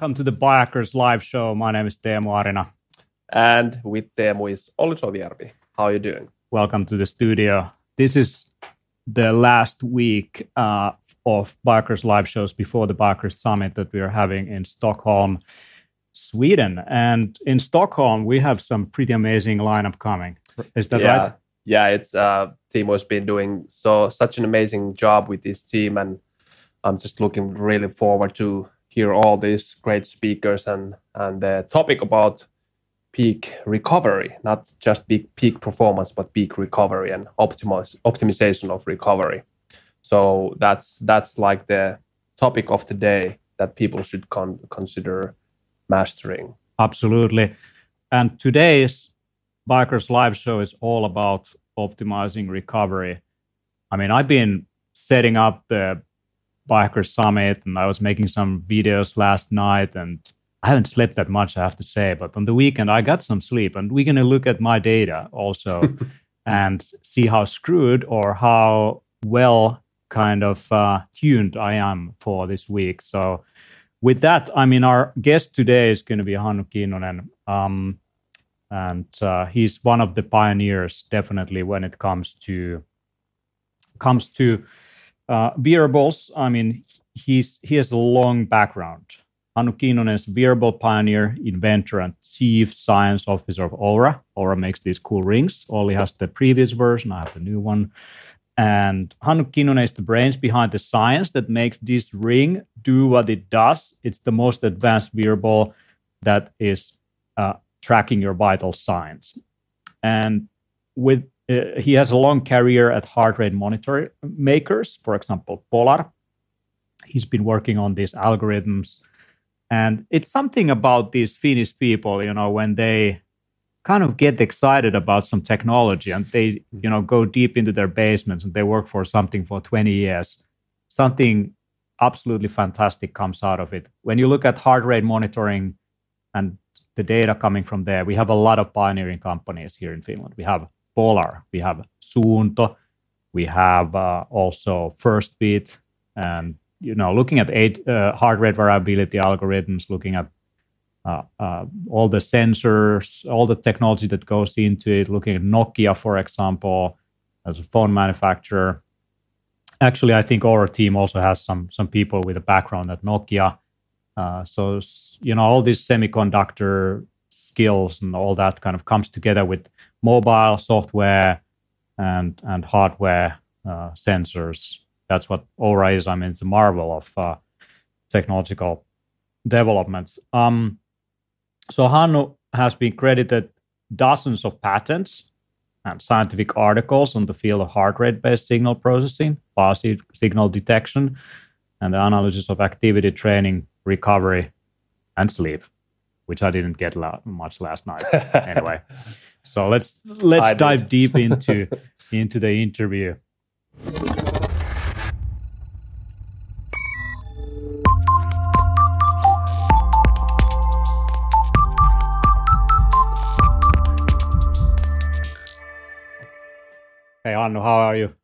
welcome to the Biohackers live show. My name is Teemu Arina. And with Teemu is Olli Sovijärvi. How are you doing? Welcome to the studio. This is the last week uh, of Biohackers live shows before the Biohackers Summit that we are having in Stockholm, Sweden. And in Stockholm, we have some pretty amazing lineup coming. Is that yeah. right? Yeah, it's uh, Teemu's been doing so such an amazing job with this team, and I'm just looking really forward to hear all these great speakers and and the topic about peak recovery, not just peak peak performance, but peak recovery and optimize, optimization of recovery. So that's that's like the topic of the day that people should con- consider mastering. Absolutely. And today's Biohackers Live show is all about optimizing recovery. I mean, I've been setting up the Biohackers Summit and I was making some videos last night and I haven't slept that much, I have to say, but on the weekend I got some sleep and we're going to look at my data also and see how screwed or how well kind of uh, tuned I am for this week. So, with that, I mean, our guest today is going to be Hannu Kinnunen. Um, and uh, he's one of the pioneers, definitely, when it comes to comes to uh. I mean, he's he has a long background. Kinnunen is wearable pioneer, inventor, and chief science officer of Oura. Oura makes these cool rings. Olli has the previous version. I have the new one. And Hannu Kinnunen is the brains behind the science that makes this ring do what it does. It's the most advanced wearable that is uh, tracking your vital signs. And with uh, he has a long career at heart rate monitor makers, for example, Polar. He's been working on these algorithms. And it's something about these Finnish people, you know, when they kind of get excited about some technology and they you know go deep into their basements and they work for something for 20 years something absolutely fantastic comes out of it when you look at heart rate monitoring and the data coming from there we have a lot of pioneering companies here in finland we have polar we have suunto we have uh, also firstbeat and you know looking at eight, uh, heart rate variability algorithms looking at uh, uh, all the sensors, all the technology that goes into it. Looking at Nokia, for example, as a phone manufacturer. Actually, I think our team also has some some people with a background at Nokia. Uh, so you know, all these semiconductor skills and all that kind of comes together with mobile software and and hardware uh, sensors. That's what Oura is. I mean, it's a marvel of uh, technological developments. Um, so Hannu has been credited dozens of patents and scientific articles on the field of heart rate based signal processing, fast signal detection, and the analysis of activity training, recovery, and sleep, which I didn't get la- much last night. anyway, so let's let's I dive did. deep into into the interview. Hey, Hannu, how are you?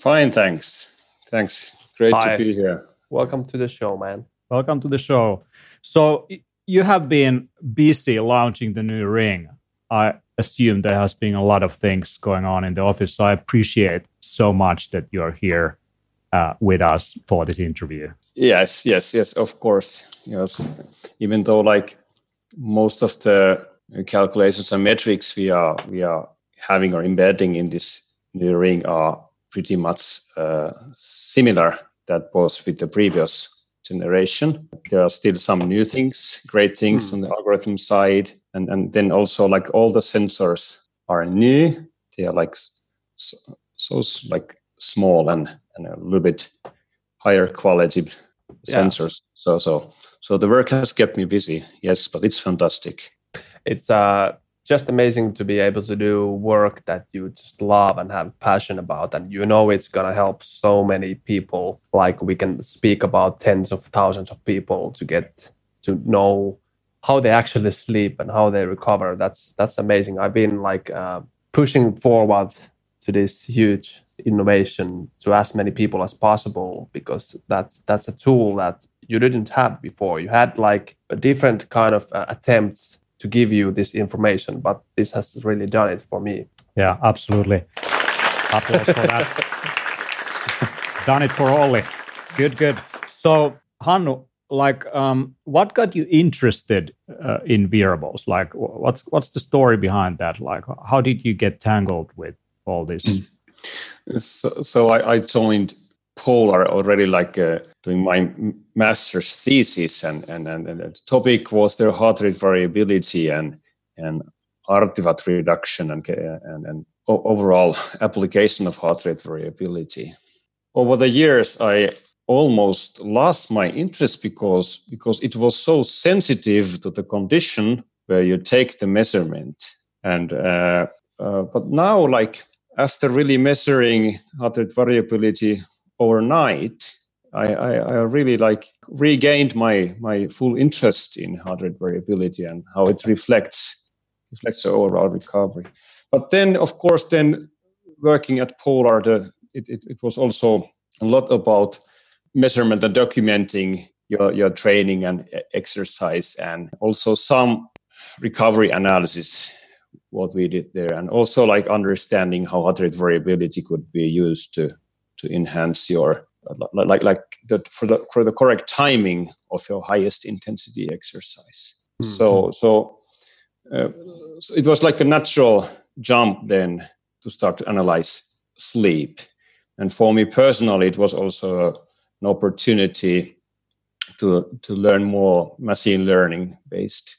Fine, thanks. Thanks. Great Hi. to be here. Welcome to the show, man. Welcome to the show. So, you have been busy launching the new ring. I assume there has been a lot of things going on in the office. So, I appreciate so much that you're here uh, with us for this interview. Yes, yes, yes, of course. Yes, even though like most of the calculations and metrics we are we are having or embedding in this new ring are pretty much uh, similar that was with the previous generation. There are still some new things, great things mm. on the algorithm side, and and then also like all the sensors are new. They are like so, so like small and and a little bit higher quality sensors. Yeah. So so so the work has kept me busy. Yes, but it's fantastic. It's uh just amazing to be able to do work that you just love and have passion about and you know it's going to help so many people. Like we can speak about tens of thousands of people to get to know how they actually sleep and how they recover. That's that's amazing. I've been like uh, pushing forward to this huge innovation to as many people as possible because that's that's a tool that you didn't have before. You had like a different kind of uh, attempts to give you this information, but this has really done it for me. Yeah, absolutely. Applause for that. done it for Olli. Good, good. So, Hannu, like, um, what got you interested uh, in wearables? Like, what's what's the story behind that? Like, how did you get tangled with all this? Mm. So, so I, I joined Polar already, like uh, doing my master's thesis, and, and and and the topic was their heart rate variability and and artifact reduction and and, and overall application of heart rate variability. Over the years, I almost lost my interest because because it was so sensitive to the condition where you take the measurement and uh, uh, but now like after really measuring heart rate variability overnight I, I, I, really like regained my my full interest in heart rate variability and how it reflects reflects the overall recovery. But then of course then working at polar the, it, it, it was also a lot about measurement and documenting your, your training and exercise and also some recovery analysis what we did there and also like understanding how heart rate variability could be used to to enhance your like like the, for the for the correct timing of your highest intensity exercise mm-hmm. so so, uh, so it was like a natural jump then to start to analyze sleep and for me personally it was also an opportunity to to learn more machine learning based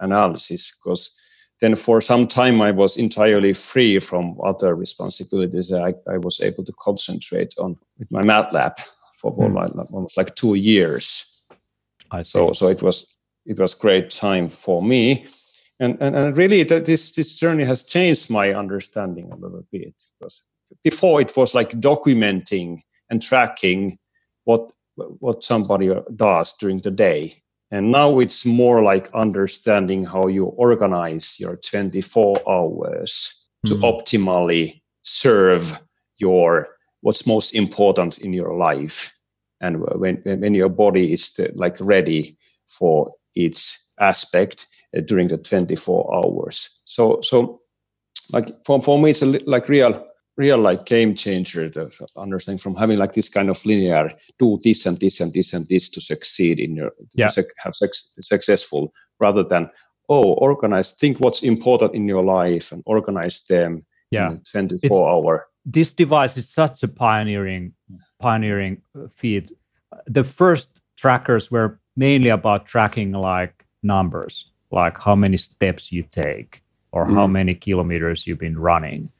analysis because then for some time I was entirely free from other responsibilities. I, I was able to concentrate on with my MATLAB for mm. almost like two years. I so so it was it was great time for me, and and, and really that this this journey has changed my understanding a little bit because before it was like documenting and tracking what what somebody does during the day and now it's more like understanding how you organize your 24 hours to mm. optimally serve your what's most important in your life and when when your body is the, like ready for its aspect uh, during the 24 hours so so like for, for me it's a, like real real like game changer to understand from having like this kind of linear do this and this and this and this to succeed in your yeah. have sex, successful rather than oh organize think what's important in your life and organize them yeah 24 it's, hour this device is such a pioneering pioneering feat the first trackers were mainly about tracking like numbers like how many steps you take or mm. how many kilometers you've been running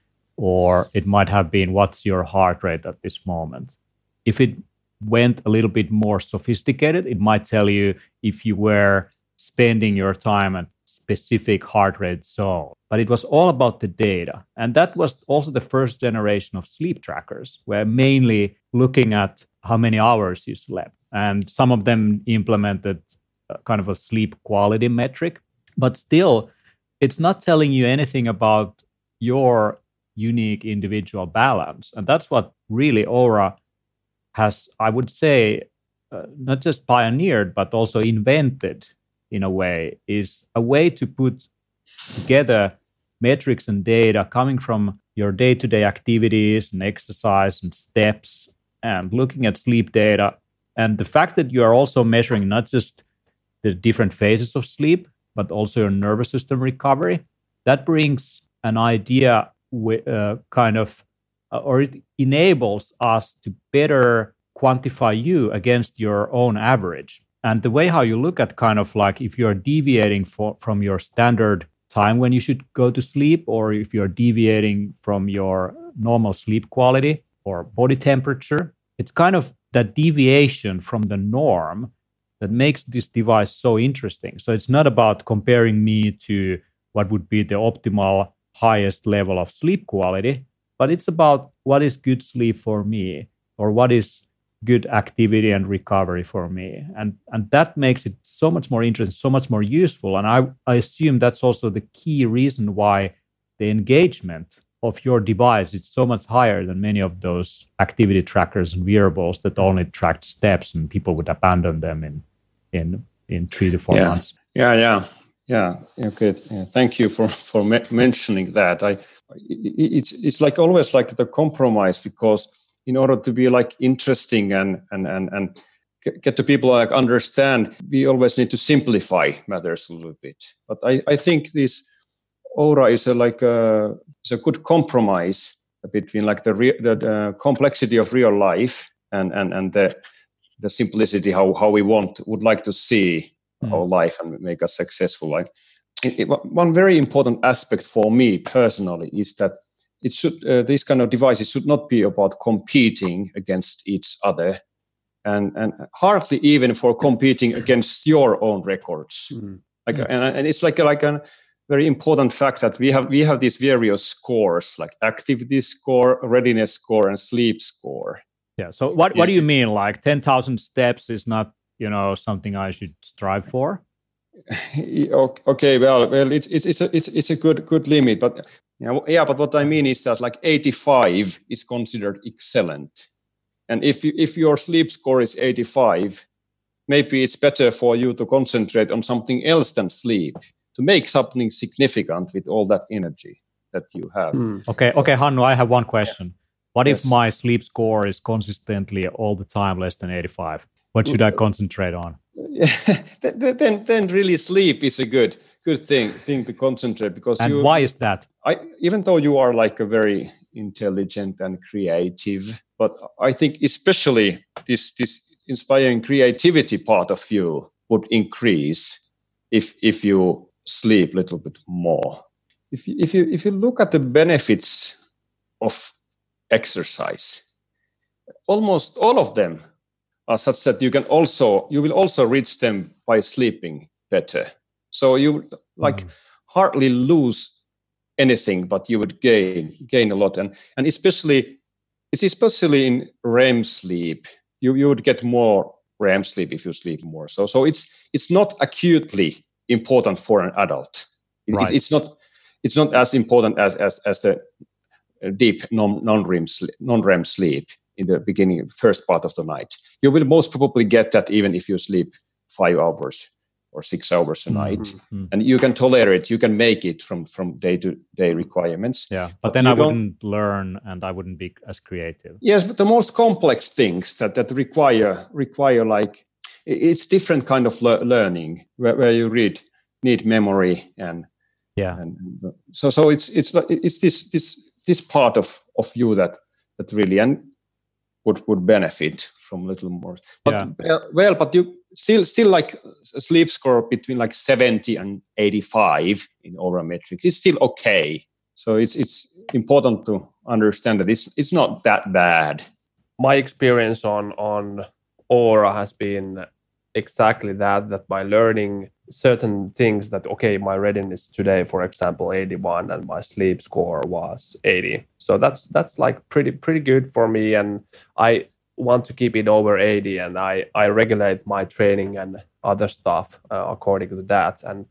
or it might have been what's your heart rate at this moment. If it went a little bit more sophisticated, it might tell you if you were spending your time at specific heart rate zone. But it was all about the data. And that was also the first generation of sleep trackers, where mainly looking at how many hours you slept. And some of them implemented uh, kind of a sleep quality metric. But still, it's not telling you anything about your unique individual balance. And that's what really Oura has, I would say, uh, not just pioneered, but also invented in a way, is a way to put together metrics and data coming from your day to day activities and exercise and steps and looking at sleep data. And the fact that you are also measuring not just the different phases of sleep, but also your nervous system recovery, that brings an idea uh, kind of uh, or it enables us to better quantify you against your own average. And the way how you look at kind of like if you're deviating for, from your standard time when you should go to sleep or if you're deviating from your normal sleep quality or body temperature it's kind of that deviation from the norm that makes this device so interesting. So it's not about comparing me to what would be the optimal highest level of sleep quality, but it's about what is good sleep for me or what is good activity and recovery for me. And and that makes it so much more interesting, so much more useful. And I, I assume that's also the key reason why the engagement of your device is so much higher than many of those activity trackers and wearables that only tracked steps and people would abandon them in in in three to four yeah. months. Yeah, yeah, yeah. Okay, yeah. thank you for for me- mentioning that. I it's it's like always like the compromise because in order to be like interesting and and and and get the people like understand we always need to simplify matters a little bit but i i think this Oura is a like a is a good compromise between like the, re- the complexity of real life and and and the the simplicity how how we want would like to see mm. our life and make us successful like it, it, one very important aspect for me personally is that it should uh, these kind of devices should not be about competing against each other and and hardly even for competing against your own records mm. like mm. And, and it's like a, like a very important fact that we have we have these various scores like activity score readiness score and sleep score yeah so what what do you mean like 10000 steps is not you know something i should strive for okay well well it's it's it's a, it's, it's a good good limit but yeah, yeah but what i mean is that like 85 is considered excellent and if you, if your sleep score is 85 maybe it's better for you to concentrate on something else than sleep to make something significant with all that energy that you have mm. okay okay hannu i have one question yeah. what yes. if my sleep score is consistently all the time less than 85 what should i concentrate on? then then really sleep is a good good thing thing to concentrate because and you, why is that? I, even though you are like a very intelligent and creative but i think especially this this inspiring creativity part of you would increase if if you sleep a little bit more. If you, if you if you look at the benefits of exercise almost all of them are such that you can also you will also reach them by sleeping better. So you like mm. hardly lose anything but you would gain gain a lot. And and especially it's especially in REM sleep. You you would get more REM sleep if you sleep more. So so it's it's not acutely important for an adult. Right. it, it's not it's not as important as as as the deep non non REM sleep, non REM sleep in the beginning, first part of the night. You will most probably get that even if you sleep five hours or six hours a night, mm-hmm. and you can tolerate. it. You can make it from from day to day requirements. Yeah, but, but then I wouldn't learn, and I wouldn't be as creative. Yes, but the most complex things that that require require like it's different kind of le- learning where, where you read need memory and yeah and so so it's it's it's this this this part of of you that that really and would would benefit from a little more. But yeah. well, but you still still like a sleep score between like 70 and 85 in Oura metrics is still okay. So it's it's important to understand that it's it's not that bad. My experience on on Oura has been exactly that that by learning certain things that okay my readiness today for example 81 and my sleep score was 80 so that's that's like pretty pretty good for me and i want to keep it over 80 and i i regulate my training and other stuff uh, according to that. And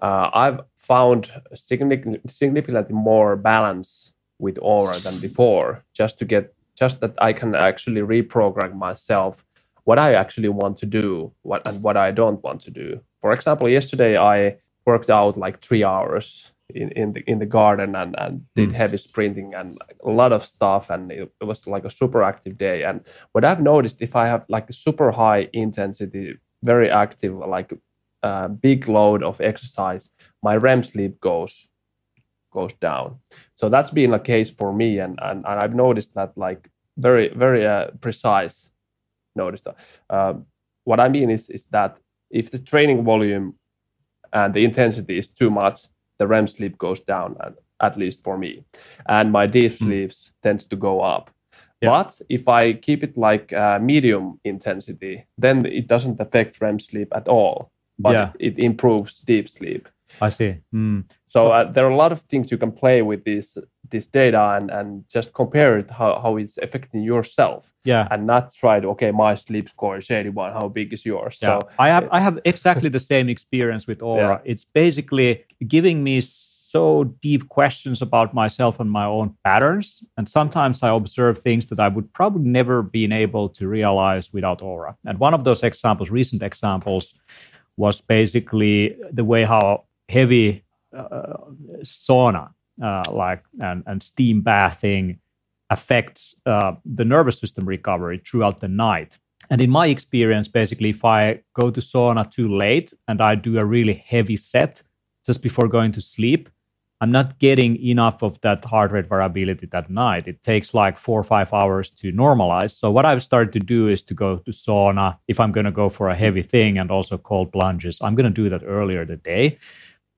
uh, i've found significant, significantly more balance with Oura than before just to get just that i can actually reprogram myself what I actually want to do what, and what I don't want to do. For example, yesterday I worked out like three hours in, in the in the garden and, and did mm. heavy sprinting and a lot of stuff and it, it, was like a super active day and what i've noticed if i have like a super high intensity very active like a uh, big load of exercise my rem sleep goes goes down so that's been a case for me and and, and i've noticed that like very very uh, precise noticed. Um, what I mean is, is that if the training volume and the intensity is too much, the REM sleep goes down, at, at least for me, and my deep mm. sleeps tends to go up. Yeah. But if I keep it like uh, medium intensity, then it doesn't affect REM sleep at all, but yeah. it, it improves deep sleep. I see. Mm. So uh, there are a lot of things you can play with this this data and, and just compare it how, how it's affecting yourself. Yeah. And not try to okay, my sleep score is 81. How big is yours? Yeah. So I have I have exactly the same experience with Oura. Yeah. It's basically giving me so deep questions about myself and my own patterns. And sometimes I observe things that I would probably never been able to realize without Oura. And one of those examples, recent examples, was basically the way how heavy uh, sauna, uh, like and, and steam bathing, affects uh, the nervous system recovery throughout the night. And in my experience, basically, if I go to sauna too late and I do a really heavy set just before going to sleep, I'm not getting enough of that heart rate variability that night. It takes like four or five hours to normalize. So what I've started to do is to go to sauna if I'm going to go for a heavy thing and also cold plunges. I'm going to do that earlier the day,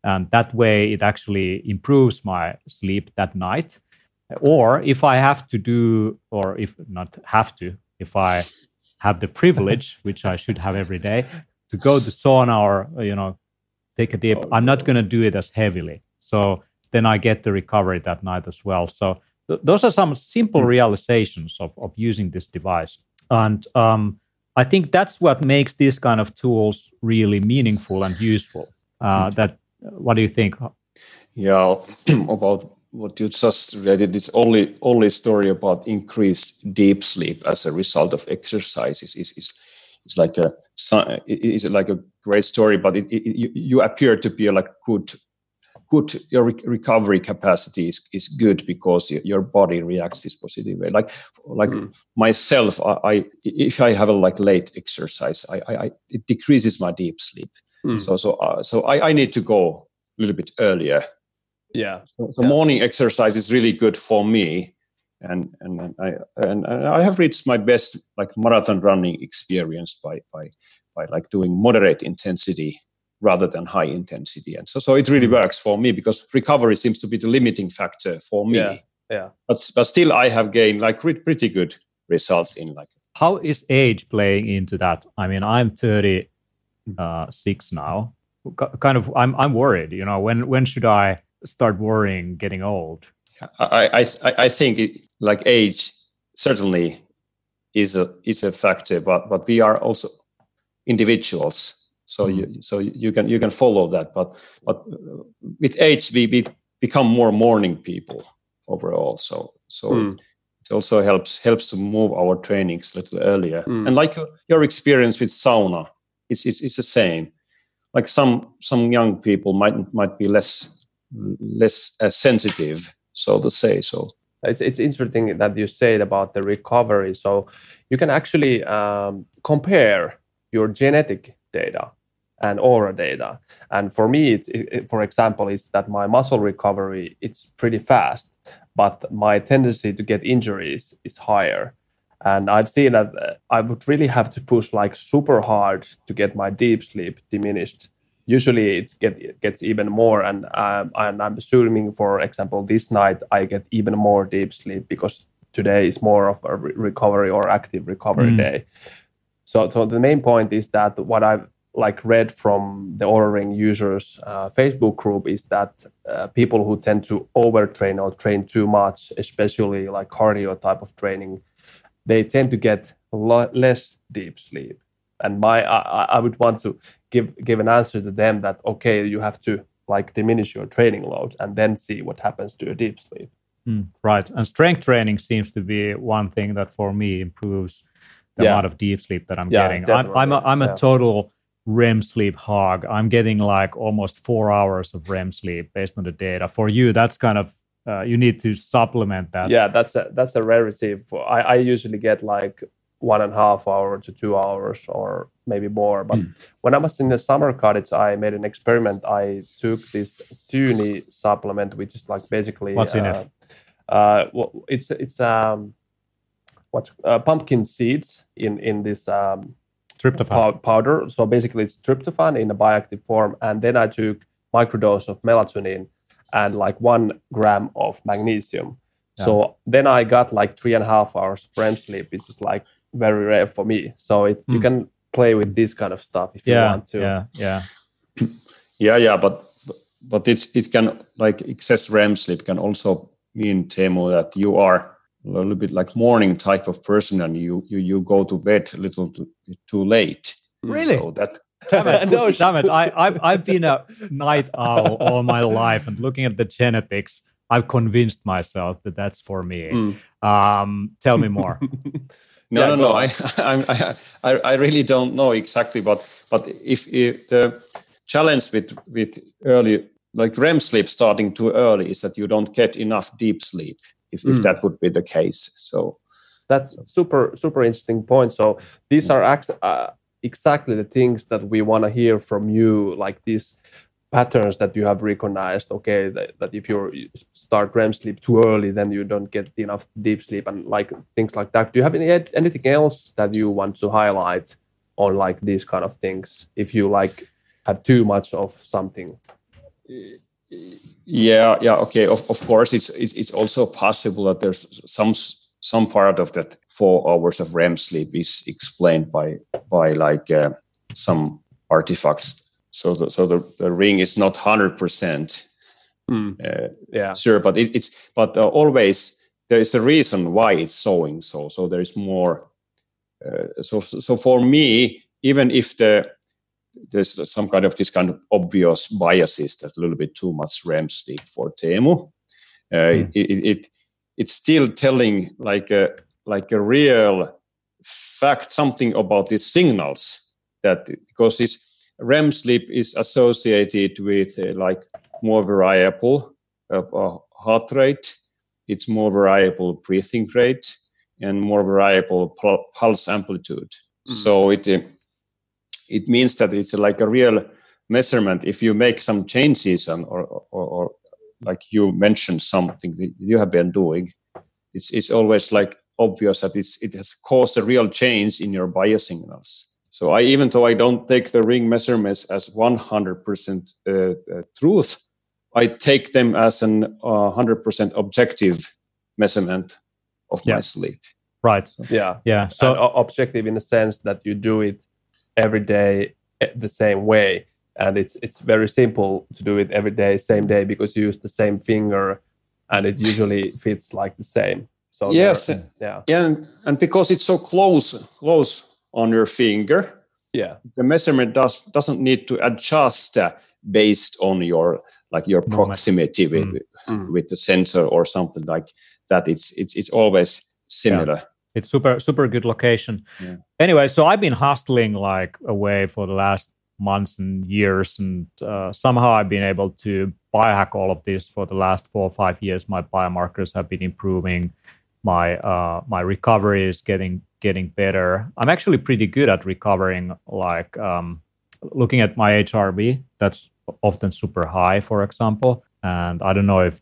and that way it actually improves my sleep that night. Or if I have to do, or if not have to, if I have the privilege, which I should have every day, to go to sauna or you know take a dip. Oh, I'm not going to do it as heavily. So then I get the recovery that night as well. So th- those are some simple hmm. realizations of, of using this device. And um, I think that's what makes these kind of tools really meaningful and useful. Uh, hmm. that what do you think? Yeah, about what you just read it is only only story about increased deep sleep as a result of exercises is is is like a is like a great story but it, it, you, you appear to be like good good your recovery capacity is, is good because your body reacts this positive way like like mm. myself I, I, if i have a like late exercise i i, it decreases my deep sleep mm. so so uh, so I, I need to go a little bit earlier. Yeah. So, so yeah. morning exercise is really good for me. And and, and i and i have reached my best like marathon running experience by by by like doing moderate intensity rather than high intensity. And so so it really mm-hmm. works for me because recovery seems to be the limiting factor for me. Yeah. Yeah. But but still i have gained like pretty good results in like how is age playing into that? I mean i'm 36 mm. now kind of i'm i'm worried you know when when should i start worrying getting old? I I I think it, like age certainly is a is a factor, but but we are also individuals, so mm. you so you can you can follow that. But but with age we, we become more morning people overall. So so mm. it, it, also helps helps to move our trainings a little earlier. Mm. And like your experience with sauna, it's it's it's the same. Like some some young people might might be less less uh, sensitive, so to say. So it's it's interesting that you said about the recovery. So you can actually um, compare your genetic data and Oura data. And for me, it's, it, for example, is that my muscle recovery it's pretty fast, but my tendency to get injuries is higher. And I've seen that uh, I would really have to push like super hard to get my deep sleep diminished usually it get, gets even more and, um, and i'm assuming for example this night i get even more deep sleep because today is more of a re- recovery or active recovery mm. day so so the main point is that what i've like read from the Oura Ring users uh, facebook group is that uh, people who tend to overtrain or train too much especially like cardio type of training they tend to get a lot less deep sleep and my I, I would want to give give an answer to them that okay you have to like diminish your training load and then see what happens to your deep sleep mm, right and strength training seems to be one thing that for me improves the yeah. amount of deep sleep that i'm yeah, getting i'm, I'm a, I'm a yeah. total REM sleep hog. I'm getting like almost four hours of REM sleep based on the data. For you, that's kind of uh, you need to supplement that. Yeah, that's a that's a rarity. For I, I usually get like one and a half hour to two hours or maybe more. But mm. when I was in the summer cottage, I made an experiment. I took this Tuni supplement, which is like basically what's in uh, it? Uh, well, it's it's um, what uh, pumpkin seeds in in this um, tryptophan powder. So basically, it's tryptophan in a bioactive form, and then I took microdose of melatonin and like one gram of magnesium. Yeah. So then I got like three and a half hours REM sleep, which is like very rare for me. So it mm. you hmm. can play with this kind of stuff if yeah, you want to. Yeah, yeah, yeah, yeah. But but it's it can like excess REM sleep can also mean Teemu that you are a little bit like morning type of person and you you you go to bed a little too, too late. Really? So that damn it, No, damn it. I, I've, I've been a night owl all my life, and looking at the genetics, I've convinced myself that that's for me. Mm. Um, tell me more. No, Yeah, no, go no. I, I, I, I really don't know exactly, but but if, if the challenge with with early like REM sleep starting too early is that you don't get enough deep sleep. If, Mm. if that would be the case, so That's super super interesting point. So these are act- uh, exactly the things that we want to hear from you, like these patterns that you have recognized. Okay, that, that if you start REM sleep too early, then you don't get enough deep sleep, and like things like that. Do you have any anything else that you want to highlight on like these kind of things? If you like have too much of something. yeah, yeah, okay. Of, of course, it's, it's it's also possible that there's some some part of that four hours of REM sleep is explained by by like uh, some artifacts. So the, so the, the ring is not hundred percent Mm, uh, yeah. sure but it, it's but uh, always there is a reason why it's showing so so there is more uh, so so for me even if the there's some kind of this kind of obvious biases that a little bit too much REM sleep for Teemu uh, Mm. it, it, it it's still telling like a like a real fact something about these signals that because this REM sleep is associated with uh, like more variable uh, uh, heart rate, it's more variable breathing rate, and more variable pul- pulse amplitude. Mm. So it uh, it means that it's like a real measurement. If you make some changes and or, or, or like you mentioned something that you have been doing, it's it's always like obvious that it's it has caused a real change in your biosignals. So I even though I don't take the ring measurements as 100% uh, uh, truth, I take them as an uh, 100% objective measurement of Yeah. my sleep. right. Yeah. Yeah. so So objective in the sense that you do it every day eh, the same way and it's it's very simple to do it every day same day because you use the same finger and it usually fits like the same so Yes. yeah Yeah, and, and because it's so close close on your finger, yeah the measurement does doesn't need to adjust uh, based on your like your proximity with, Mm. Mm. with the sensor or something like that. It's it's it's always similar. it's super super good location Yeah. anyway so i've been hustling like away for the last months and years and uh, somehow i've been able to biohack all of this for the last four or five years my biomarkers have been improving my uh, my recovery is getting getting better. I'm actually pretty good at recovering like um, looking at my hrv that's often super high for example. And i don't know if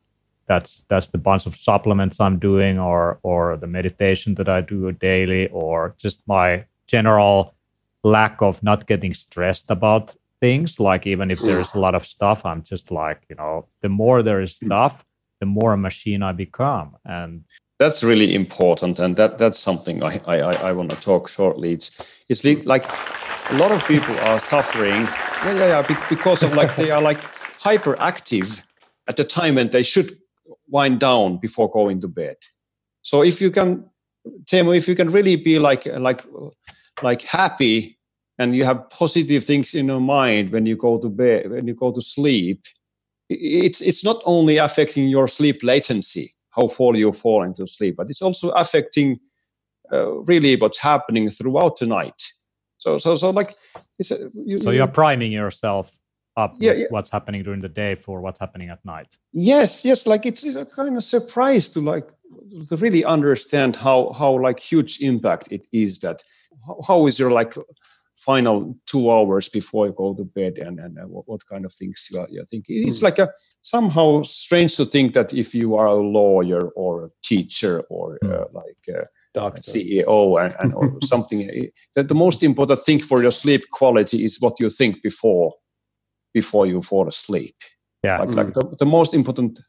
that's that's the bunch of supplements I'm doing or or the meditation that I do daily or just my general lack of not getting stressed about things. Like even if there's a lot of stuff I'm just like you know the more there is stuff the more a machine I become. And That's really important, and that that's something I I, I, want to talk shortly. It's it's like a lot of people are suffering. Yeah, yeah, yeah. Because of like they are like hyperactive at the time and they should wind down before going to bed. So if you can, Teemu, if you can really be like like like happy and you have positive things in your mind when you go to bed when you go to sleep, it's it's not only affecting your sleep latency, how far you fall into sleep, but it's also affecting uh, really what's happening throughout the night. So so so like it's a, you, so you- you're priming yourself up Yeah, yeah. what's happening during the day for what's happening at night Yes, yes, like it's a kind of surprise to like to really understand how how like huge impact it is that how, how is your like final two hours before you go to bed and and uh, what, what kind of things you are you think. It's Hmm. like a somehow strange to think that if you are a lawyer or a teacher or uh, like uh, doctor. CEO and, and or something eh, that the most important thing for your sleep quality is what you think before before you fall asleep. Yeah. Like, like the, the most important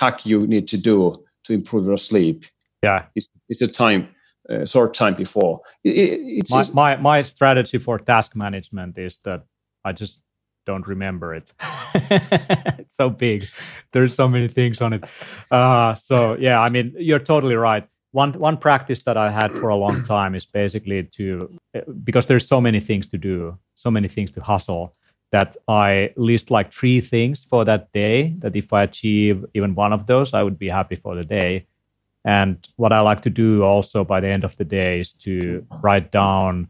hack you need to do to improve your sleep yeah. is, is the time uh, short time before it, my, my my strategy for task management is that I just don't remember it. it's so big. There's so many things on it. Uh, so yeah, I mean, you're totally right. one one practice that I had for a long time is basically to because there's so many things to do, so many things to hustle that I list like three things for that day that if I achieve even one of those, I would be happy for the day. And what I like to do also by the end of the day is to write down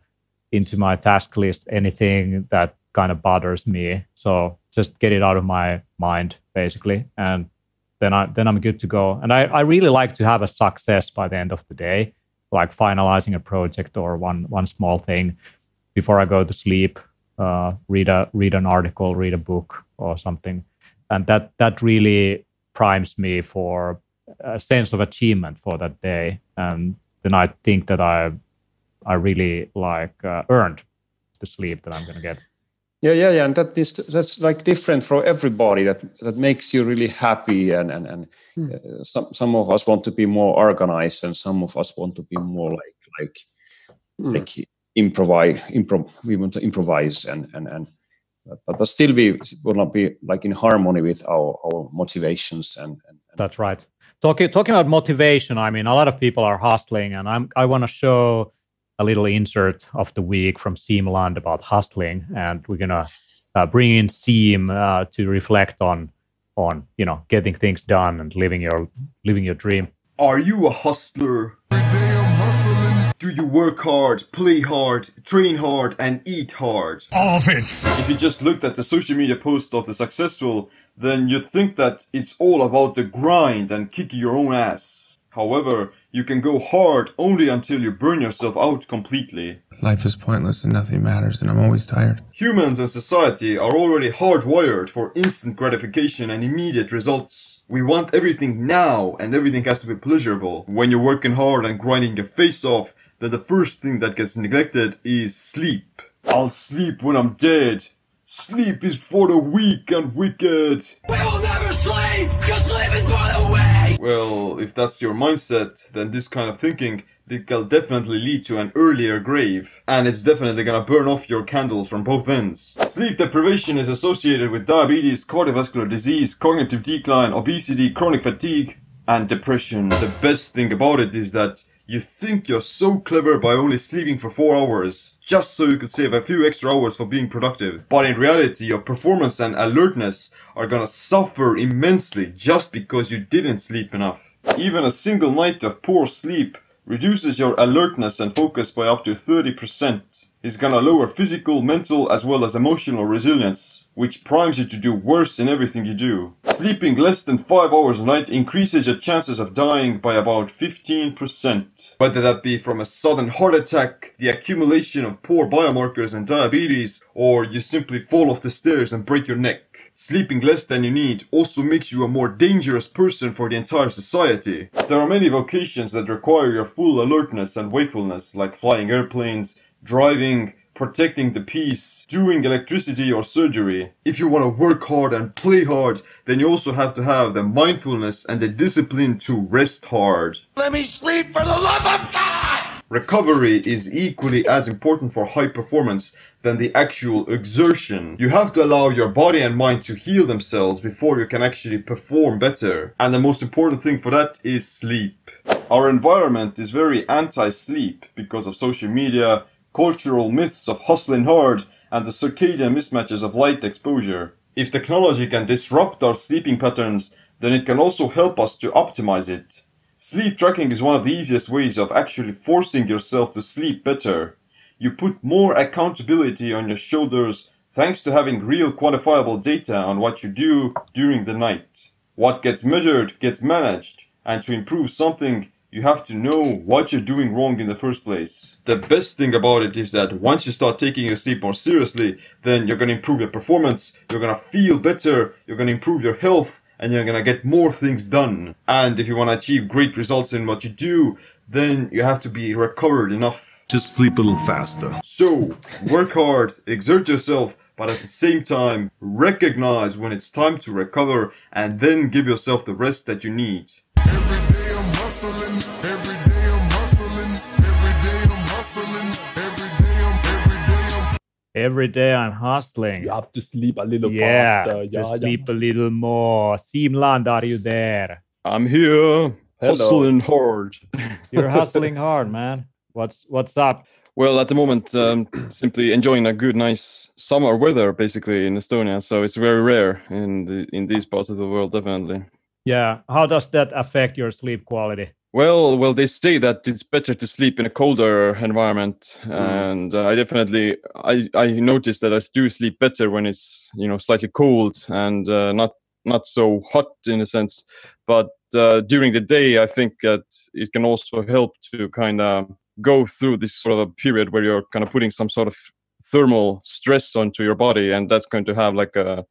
into my task list anything that kind of bothers me. So just get it out of my mind basically. And then I then I'm good to go. And I, I really like to have a success by the end of the day, like finalizing a project or one one small thing before I go to sleep uh, read a read an article, read a book or something, and that that really primes me for a sense of achievement for that day, and then I think that I I really like uh, earned the sleep that I'm going to get. Yeah, yeah, yeah, and that is that's like different for everybody. That that makes you really happy, and and and hmm. uh, some some of us want to be more organized, and some of us want to be more like like hmm. like improvise improv we want to improvise and and and but, but still we will not be like in harmony with our our motivations and, and, and that's right talking talking about motivation i mean a lot of people are hustling and i'm i want to show a little insert of the week from Siim Land about hustling and we're gonna uh, bring in seam uh, to reflect on on you know getting things done and living your living your dream are you a hustler do you work hard, play hard, train hard, and eat hard? All of it! If you just looked at the social media post of the successful, then you'd think that it's all about the grind and kicking your own ass. However, you can go hard only until you burn yourself out completely. Life is pointless and nothing matters, and I'm always tired. Humans and society are already hardwired for instant gratification and immediate results. We want everything now, and everything has to be pleasurable. When you're working hard and grinding your face off, then the first thing that gets neglected is sleep. I'll sleep when I'm dead. Sleep is for the weak and wicked. We will never sleep, cause sleep is for the weak! Well, if that's your mindset, then this kind of thinking it will definitely lead to an earlier grave, and it's definitely gonna burn off your candles from both ends. Sleep deprivation is associated with diabetes, cardiovascular disease, cognitive decline, obesity, chronic fatigue, and depression. The best thing about it is that you think you're so clever by only sleeping for 4 hours, just so you could save a few extra hours for being productive. But in reality, your performance and alertness are gonna suffer immensely just because you didn't sleep enough. Even a single night of poor sleep reduces your alertness and focus by up to 30%. It's gonna lower physical, mental, as well as emotional resilience which primes you to do worse in everything you do. Sleeping less than 5 hours a night increases your chances of dying by about 15%. Whether that be from a sudden heart attack, the accumulation of poor biomarkers and diabetes, or you simply fall off the stairs and break your neck. Sleeping less than you need also makes you a more dangerous person for the entire society. There are many vocations that require your full alertness and wakefulness, like flying airplanes, driving, protecting the peace, doing electricity or surgery. If you want to work hard and play hard, then you also have to have the mindfulness and the discipline to rest hard. Let me sleep for the love of God! Recovery is equally as important for high performance than the actual exertion. You have to allow your body and mind to heal themselves before you can actually perform better. And the most important thing for that is sleep. Our environment is very anti-sleep because of social media, cultural myths of hustling hard, and the circadian mismatches of light exposure. If technology can disrupt our sleeping patterns, then it can also help us to optimize it. Sleep tracking is one of the easiest ways of actually forcing yourself to sleep better. You put more accountability on your shoulders thanks to having real quantifiable data on what you do during the night. What gets measured gets managed, and to improve something, you have to know what you're doing wrong in the first place. The best thing about it is that once you start taking your sleep more seriously, then you're gonna improve your performance, you're gonna feel better, you're gonna improve your health, and you're gonna get more things done. And if you wanna achieve great results in what you do, then you have to be recovered enough. Just sleep a little faster. So, work hard, exert yourself, but at the same time, recognize when it's time to recover and then give yourself the rest that you need hustling. Every day I'm hustling. Every day I'm hustling. Every day I'm every day I'm Every day I'm hustling. You have to sleep a little yeah, faster. Yeah, sleep a little more. Siimland, are you there? I'm here. Hello. hustling hard. You're hustling hard, man. What's what's up? Well, at the moment, um, simply enjoying a good, nice summer weather, basically in Estonia. So it's very rare in the, in these parts of the world, definitely. Yeah. How does that affect your sleep quality? Well, well, they say that it's better to sleep in a colder environment, Mm. and uh, I definitely I I noticed that I do sleep better when it's you know slightly cold and uh, not not so hot in a sense. But uh, during the day, I think that it can also help to kind of go through this sort of a period where you're kind of putting some sort of thermal stress onto your body, and that's going to have like a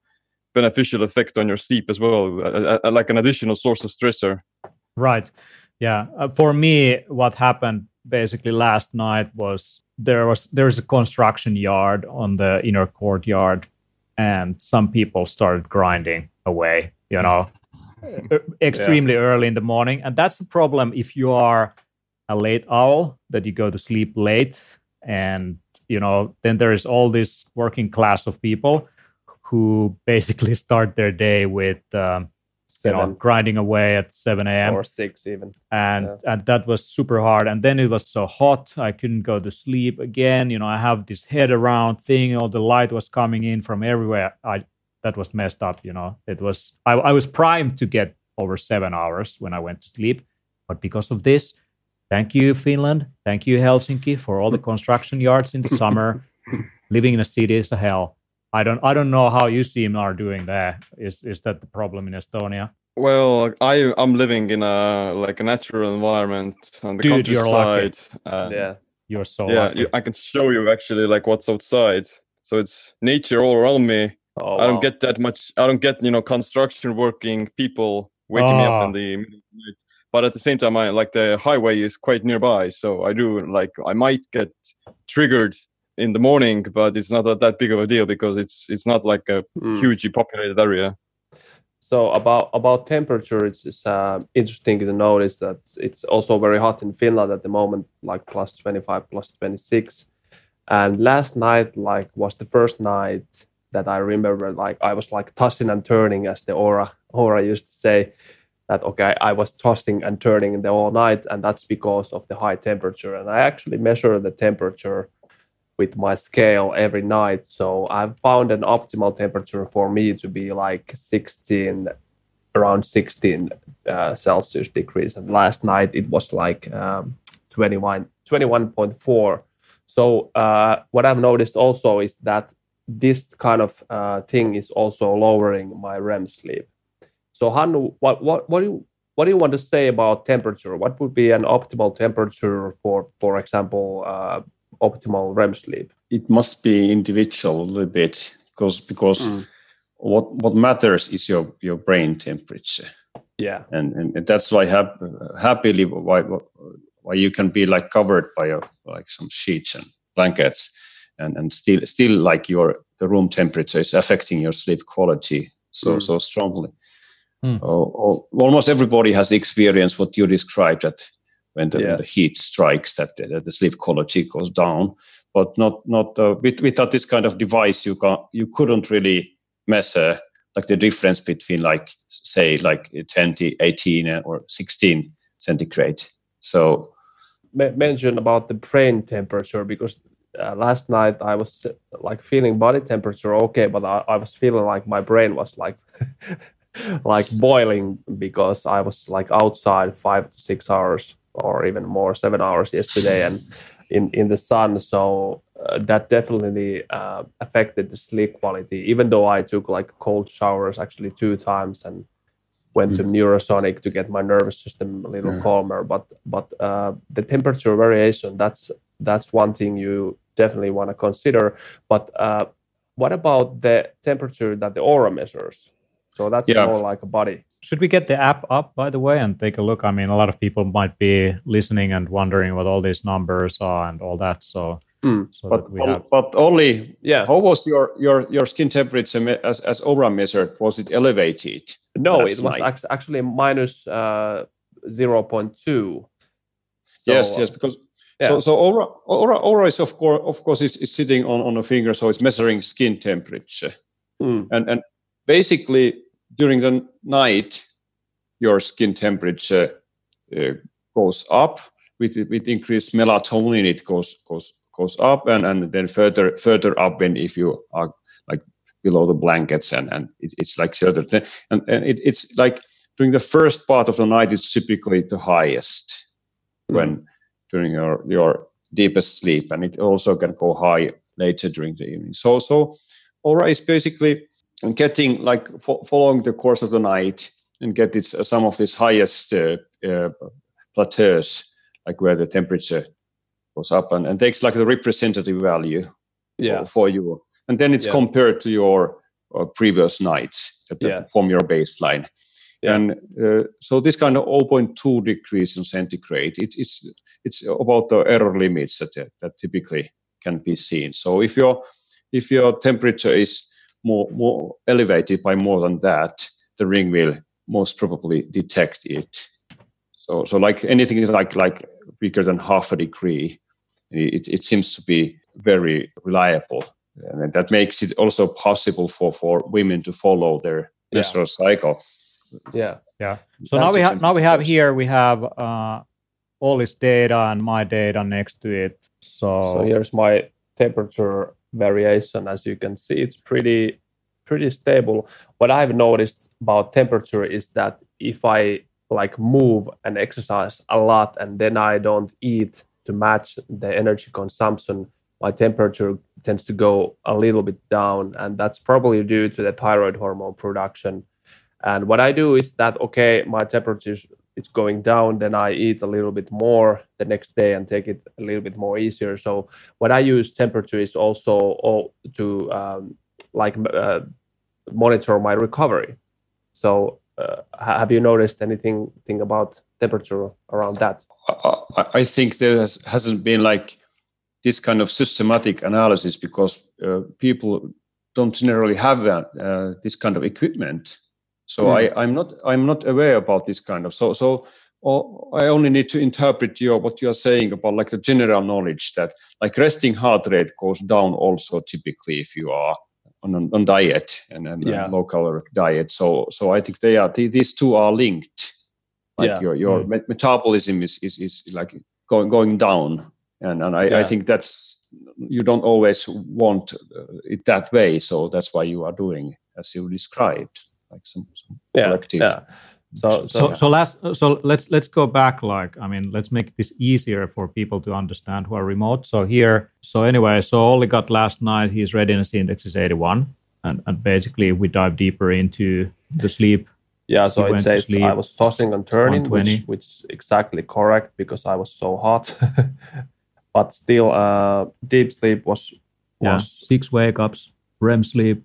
beneficial effect on your sleep as well, uh, uh, like an additional source of stressor. Right. Yeah. Uh, for me, what happened basically last night was there was there's a construction yard on the inner courtyard, and some people started grinding away. You know, e- extremely early in the morning, and that's the problem if you are a late owl that you go to sleep late, and you know then there is all this working class of people who basically start their day with. Um, you know, grinding away at 7 a.m or six even. and and that was super hard. And then it was so hot i couldn't go to sleep again. You know i have this head around thing all the light was coming in from everywhere. I that was messed up you know. It was i, I was primed to get over seven hours when i went to sleep. But because of this thank you finland. Thank you helsinki for all the construction yards in the summer. Living in a city is a hell i don't i don't know how you Siim are doing there is is that the problem in estonia Well, I I'm living in a like a natural environment on the Dude, you're lucky. countryside. and yeah. you're so yeah, lucky. you, I can show you actually like what's outside. So it's nature all around me. Oh, I don't wow. get that much. I don't get you know construction working people waking me up Ah. in the middle of the night. But at the same time, I like the highway is quite nearby, so I do like I might get triggered in the morning, but it's not that, that big of a deal because it's it's not like a Mm. hugely populated area. So about about temperature, it's, it's uh, interesting to notice that it's also very hot in Finland at the moment, like plus twenty five, plus twenty six. And last night, like, was the first night that I remember, like, I was like tossing and turning, as the Oura Oura used to say. That okay, I was tossing and turning the whole night, and that's because of the high temperature. And I actually measured the temperature with my scale every night. So I've found an optimal temperature for me to be like 16, around 16 uh, Celsius degrees. And last night it was like um, 21, 21.4. So uh, what I've noticed also is that this kind of uh, thing is also lowering my REM sleep. So Hannu, what, what, what do you what do you want to say about temperature? What would be an optimal temperature for, for example, uh, optimal REM sleep? it must be individual a little bit because because Mm. what what matters is your your brain temperature Yeah. and and, and that's why hap- happily why why you can be like covered by a, like some sheets and blankets and and still still like your the room temperature is affecting your sleep quality so Mm. so strongly Mm. Oh, oh, almost everybody has experienced what you described that when the, Yeah. the heat strikes that the, the sleep quality goes down. But not not uh, with, without this kind of device you can you couldn't really measure like the difference between like say like 20 18 or 16 centigrade. So me- mention about the brain temperature because uh, last night I was uh, like feeling body temperature okay, but I, I was feeling like my brain was like like boiling because I was like outside five to six hours or even more, seven hours yesterday, and in in the sun. So uh, that definitely uh, affected the sleep quality. Even though I took like cold showers actually two times and went to Neurosonic to get my nervous system a little Yeah. calmer. But but uh, the temperature variation that's that's one thing you definitely want to consider. But uh, what about the temperature that the Oura measures? So that's Yeah. more like a body. Should we get the app up, by the way, and take a look? I mean, a lot of people might be listening and wondering what all these numbers are and all that. So, Hmm. so but that we have. but only Yeah. how was your your your skin temperature as as Oura measured was it elevated No, last it was night? act- actually minus uh, 0.2. yes yes because yeah. so so Oura Oura Oura is of course of course it's, it's sitting on on a finger so it's measuring skin temperature Mm. and and basically during the night your skin temperature uh, goes up. With with increased melatonin it goes goes goes up and, and then further further up when if you are like below the blankets and and it, it's like the other thing. And, and it, it's like during the first part of the night it's typically the highest mm. when during your your deepest sleep and it also can go high later during the evening. So so Oura is basically getting like fo- following the course of the night and get its uh, some of these highest uh, uh, plateaus like where the temperature goes up and, and takes like the representative value yeah. for, for you and then it's Yeah. compared to your uh, previous nights that Yeah. from your baseline Yeah. and uh, so this kind of 0.2 degrees in centigrade it, it's it's about the error limits that that typically can be seen so if your if your temperature is more more elevated by more than that the ring will most probably detect it so so like anything is like like bigger than half a degree it, it seems to be very reliable and that makes it also possible for for women to follow their Yeah. menstrual cycle yeah yeah. So now we have now we have here we have uh, all this data and my data next to it. So, So here's my temperature variation. As you can see, it's pretty pretty stable. What I've noticed about temperature is that if I like move and exercise a lot and then I don't eat to match the energy consumption, my temperature tends to go a little bit down. And that's probably due to the thyroid hormone production. And what I do is that okay, my temperature it's going down, then I eat a little bit more the next day and take it a little bit more easier. So what I use temperature is also to um, like uh, monitor my recovery. So uh, have you noticed anything thing about temperature around that? I, I- I think there has, hasn't been like this kind of systematic analysis because uh, people don't generally have that, uh, this kind of equipment. So Mm. I, I'm not I'm not aware about this kind of so so oh, I only need to interpret your what you are saying about like the general knowledge that like resting heart rate goes down also typically if you are on on, on diet and, and, Yeah. low caloric diet. So so I think they are these two are linked like Yeah. your your Mm. met- metabolism is, is is like going going down and and I, I think that's you don't always want uh, it that way so that's why you are doing as you described like some, some Yeah, collective yeah. So so so, so last so let's let's go back like i mean let's make this easier for people to understand who are remote. So here so anyway so all olli got last night his readiness index is 81 and, and basically we dive deeper into the sleep. Yeah, so you it went to says I was tossing and turning, which which is exactly correct because I was so hot. but still, uh, deep sleep was yeah was six wake ups rem sleep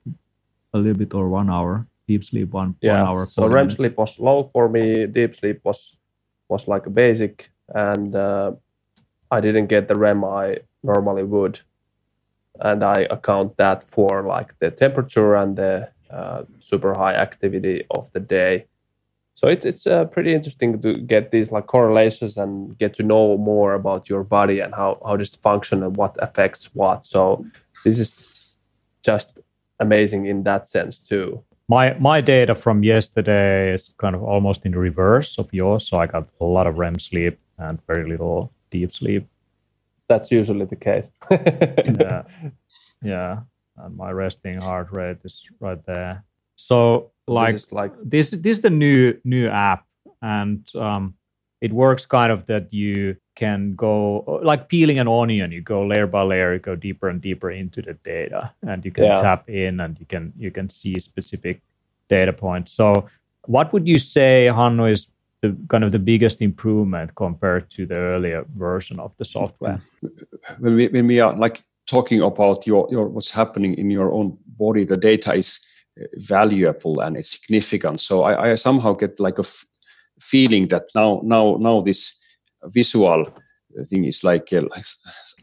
a little bit or one hour deep sleep one, yeah. one hour so REM minutes. sleep was low for me. Deep sleep was was like a basic, and uh, I didn't get the REM I normally would, and I account that for like the temperature and the uh, super high activity of the day. So it's it's uh, pretty interesting to get these like correlations and get to know more about your body and how how it function and what affects what. So this is just amazing in that sense too. My my data from yesterday is kind of almost in reverse of yours so i got a lot of rem sleep and very little deep sleep. That's usually the case. yeah. Yeah and my resting heart rate is right there. So like This is like this this is the new new app and um it works kind of that you can go like peeling an onion you go layer by layer you go deeper and deeper into the data and you can Yeah. tap in and you can you can see specific data points. So what would you say Hannu is the kind of the biggest improvement compared to the earlier version of the software? When we when we are like talking about your your what's happening in your own body the data is uh, valuable and it's significant. So i, I somehow get like a f- feeling that now now now this visual thing is like, uh, like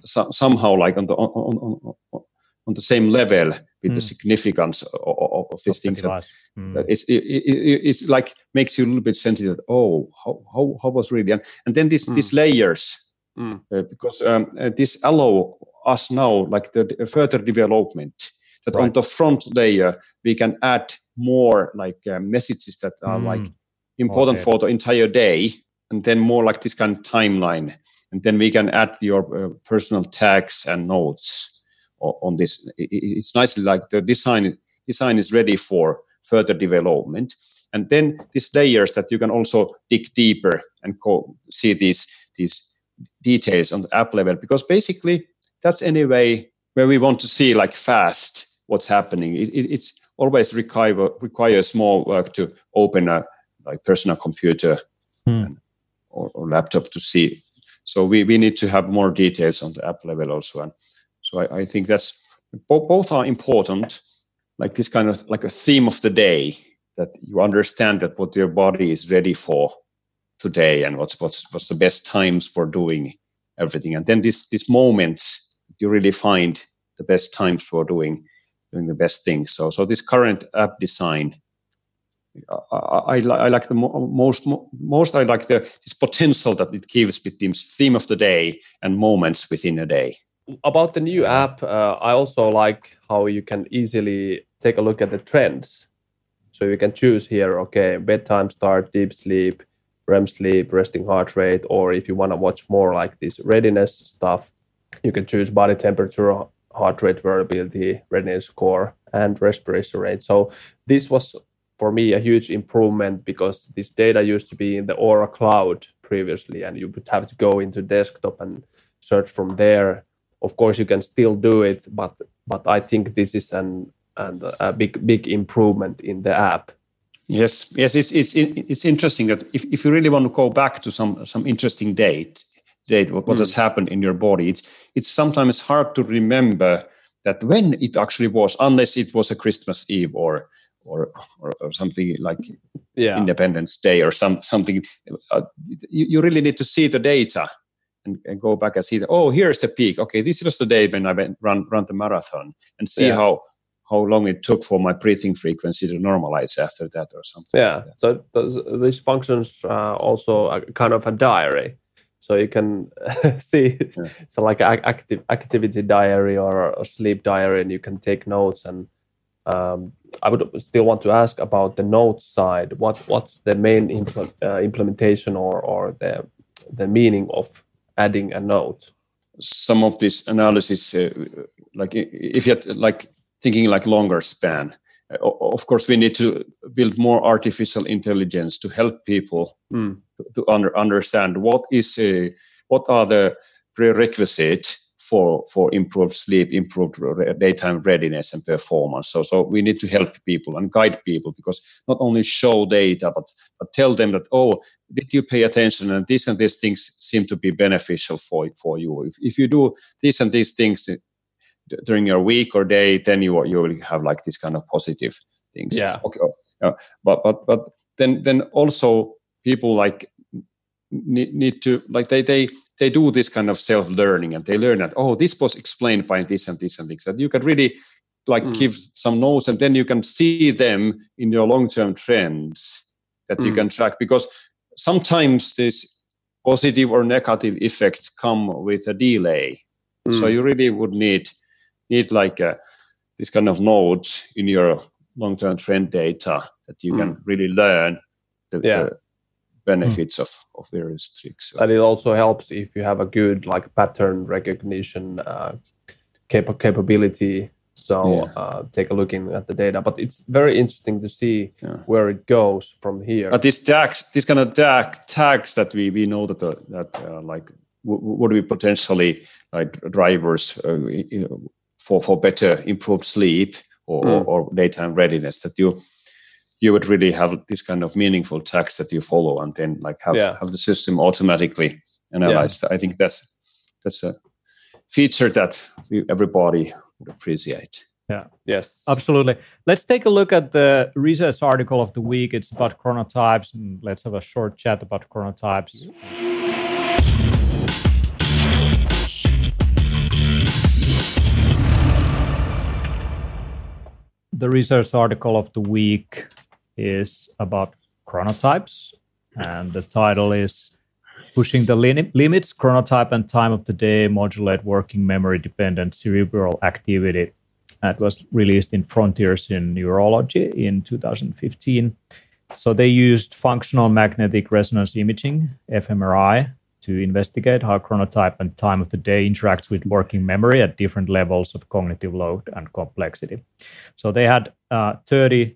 so, somehow like on the on, on, on, on the same level with the Mm. significance of, of, of these things that. Mm. that it's it, it, it, it's like makes you a little bit sensitive oh how how, how was really and, and then these these layers Mm. uh, because um, uh, this allow us now like the, the further development that on the front layer we can add more like uh, messages that are like Mm. important Okay. for the entire day and then more like this kind of timeline. And then we can add your uh, personal tags and notes on this. It's nicely like the design design is ready for further development. And then these layers that you can also dig deeper and co- see these these details on the app level because basically that's anyway where we want to see like fast what's happening. It, it, it's always require requires more work to open a like personal computer hmm. Or, or, laptop to see. So we, we need to have more details on the app level also. And so I, I think that's both, both are important, like this kind of like a theme of the day that you understand that what your body is ready for today and what's what's what's the best times for doing everything. And then these these moments you really find the best times for doing doing the best things. So so this current app design I, I, I, like the most most I like the this potential that it gives between theme of the day and moments within a day. About the new app, uh, I also like how you can easily take a look at the trends. So you can choose here, okay, bedtime start, deep sleep, REM sleep, resting heart rate, or if you want to watch more like this readiness stuff, you can choose body temperature, heart rate variability, readiness score, and respiration rate. So this was for me a huge improvement because this data used to be in the Oura cloud previously, and you would have to go into desktop and search from there. Of course, you can still do it, but but I think this is an and a big big improvement in the app. Yes, yes, it's it's it's interesting that if, if you really want to go back to some some interesting date date what, what mm. has happened in your body, it's it's sometimes hard to remember that when it actually was, unless it was a Christmas Eve or or, or, or something like yeah. Independence Day or some something. Uh, you, you really need to see the data and, and, go back and see that. Oh, here's the peak. Okay, this was the day when I went run run the marathon and see yeah. how how long it took for my breathing frequency to normalize after that or something. Yeah. Like so those, these functions are also kind of a diary. So you can see yeah. so like active activity diary or a sleep diary, and you can take notes and um, I would still want to ask about the notes side. What what's the main impl- uh, implementation or or the the meaning of adding a note? Some of this analysis, uh, like if you're like thinking like longer span, uh, of course we need to build more artificial intelligence to help people mm. to, to under, understand what is uh, what are the prerequisites for for improved sleep, improved daytime readiness and performance. So so we need to help people and guide people because not only show data but but tell them that oh did you pay attention and these and these things seem to be beneficial for for you. If if you do these and these things during your week or day, then you you will have like this kind of positive things. Yeah. Okay. Uh, but but but then then also people like need, need to like they they they do this kind of self learning and they learn that oh this was explained by this and this and this that you can really like mm. give some notes and then you can see them in your long term trends that mm. you can track because sometimes these positive or negative effects come with a delay mm. so you really would need need like a, uh, this kind of nodes in your long term trend data that you can mm. really learn the, yeah. the benefits mm. of, of various tricks. And it also helps if you have a good like pattern recognition uh, cap- capability. So yeah. uh, take a look in at the data. But it's very interesting to see yeah. where it goes from here. But these tags, these kind of tag, tags that we we know that uh, that uh, like w- would be potentially like drivers uh, for for better improved sleep or, mm. or, or daytime readiness that you you would really have this kind of meaningful text that you follow and then like have, yeah. have the system automatically analyze yeah. i think that's that's a feature that we, everybody would appreciate. Yeah. Yes. Absolutely. Let's take a look at the research article of the week. It's about chronotypes and let's have a short chat about chronotypes. The research article of the week is about chronotypes, and the title is Pushing the Limits Chronotype and Time of the Day Modulate Working Memory Dependent Cerebral Activity. That was released in Frontiers in Neurology in 2015. So they used functional magnetic resonance imaging, fMRI, to investigate how chronotype and time of the day interacts with working memory at different levels of cognitive load and complexity. So they had uh, 30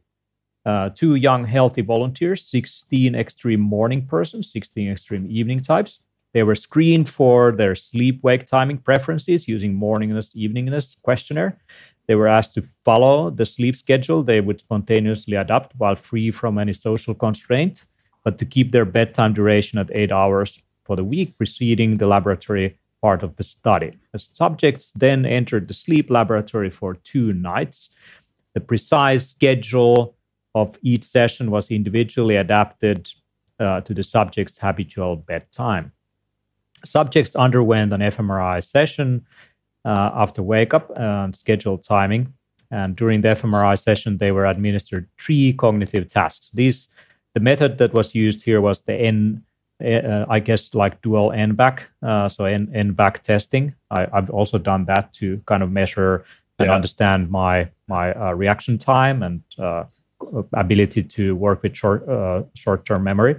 uh, two young healthy volunteers, 16 extreme morning persons, 16 extreme evening types. They were screened for their sleep wake timing preferences using morningness eveningness questionnaire. They were asked to follow the sleep schedule they would spontaneously adapt while free from any social constraint, but to keep their bedtime duration at eight hours for the week preceding the laboratory part of the study. The subjects then entered the sleep laboratory for two nights. The precise schedule of each session was individually adapted uh, to the subject's habitual bedtime. Subjects underwent an fMRI session uh, after wake up and scheduled timing. And during the fMRI session, they were administered three cognitive tasks. These, the method that was used here was the N, uh, I guess, like dual N-back, uh, so N, N-back testing. I, have also done that to kind of measure and yeah. understand my my uh, reaction time and uh, ability to work with short uh, short-term memory.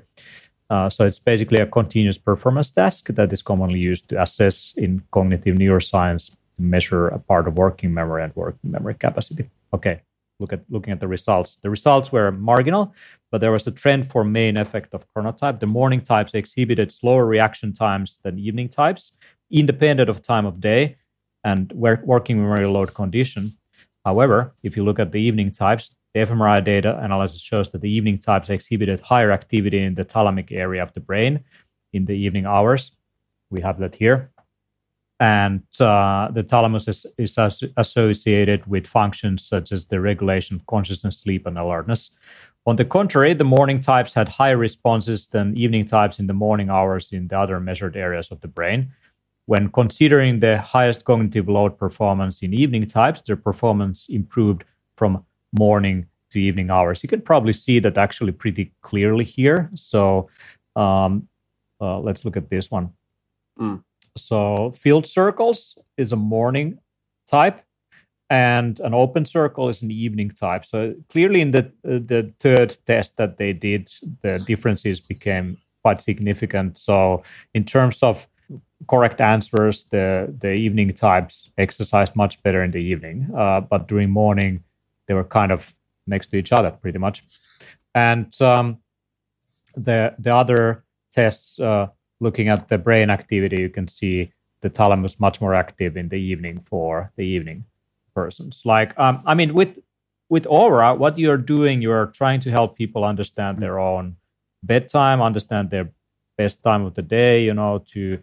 Uh, so it's basically a continuous performance task that is commonly used to assess in cognitive neuroscience measure a part of working memory and working memory capacity. Okay, look at looking at the results. The results were marginal, but there was a trend for main effect of chronotype. The morning types exhibited slower reaction times than evening types, independent of time of day and working memory load condition. However, if you look at the evening types, the fMRI data analysis shows that the evening types exhibited higher activity in the thalamic area of the brain in the evening hours. We have that here. And uh, the thalamus is, is as- associated with functions such as the regulation of consciousness, sleep, and alertness. On the contrary, the morning types had higher responses than evening types in the morning hours in the other measured areas of the brain. When considering the highest cognitive load performance in evening types, their performance improved from morning to evening hours. You can probably see that actually pretty clearly here. So um, uh, let's look at this one. Mm. So field circles is a morning type, and an open circle is an evening type. So clearly, in the uh, the third test that they did, the differences became quite significant. So in terms of correct answers, the the evening types exercised much better in the evening, uh, but during morning they were kind of next to each other pretty much. And um, the the other tests uh, looking at the brain activity, you can see the thalamus much more active in the evening for the evening persons. Like um, I mean, with with Oura, what you're doing, you're trying to help people understand their own bedtime, understand their best time of the day, you know, to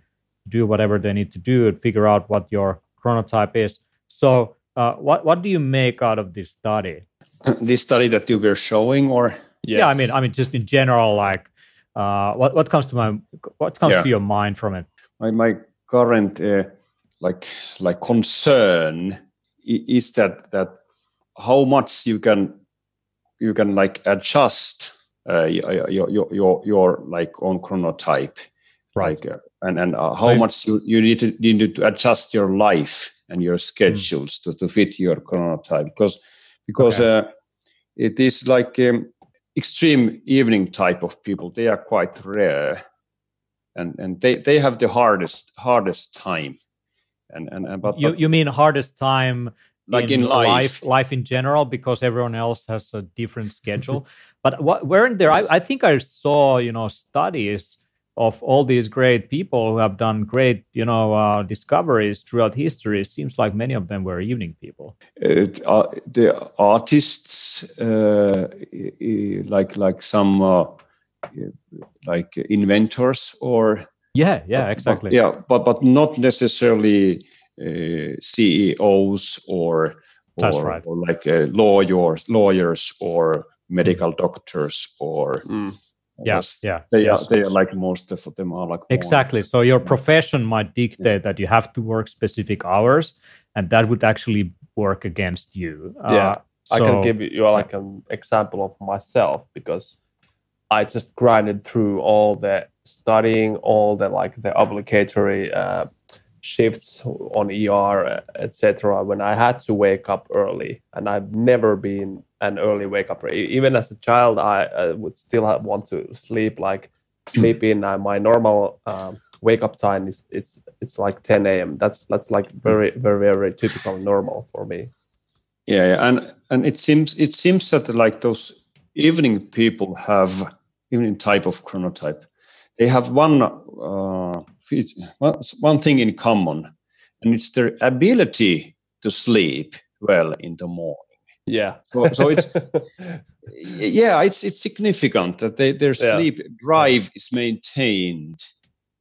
do whatever they need to do and figure out what your chronotype is. So uh, what what do you make out of this study? This study that you were showing, or yes. yeah, I mean, I mean, just in general, like, uh, what what comes to my what comes yeah. to your mind from it? My my current uh, like like concern is that that how much you can you can like adjust uh, your, your your your like own chronotype, right? Like, uh, and and uh, how so much you, you need to you need to adjust your life and your schedules mm. to, to fit your chronotype because because okay. uh, it is like um, extreme evening type of people they are quite rare and and they they have the hardest hardest time and and, and but, you you mean hardest time like in, in life. life. life in general because everyone else has a different schedule but what weren't there I, I think i saw you know studies of all these great people who have done great, you know, uh, discoveries throughout history, it seems like many of them were evening people. Uh, the artists, uh, like like some uh, like inventors, or yeah, yeah, exactly. But, yeah, but but not necessarily uh, CEOs or or, right. or like uh, lawyers, lawyers or medical doctors or. Mm yes yeah they yes. are they are like most of them are like exactly. So your profession might dictate yeah. that you have to work specific hours and that would actually work against you. Yeah uh, so, i can give you like an example of myself because i just grinded through all the studying all the like the obligatory uh, shifts on ER, etc. When I had to wake up early, and I've never been an early wake up. Even as a child, I, I would still have, want to sleep like sleep in. Uh, my normal um, wake up time is is it's like 10 a.m. That's that's like very very very typical normal for me. Yeah, yeah, and and it seems it seems that like those evening people have evening type of chronotype. They have one uh, one thing in common, and it's their ability to sleep well in the morning. Yeah. So, so it's yeah, it's it's significant that they, their sleep yeah. drive is maintained.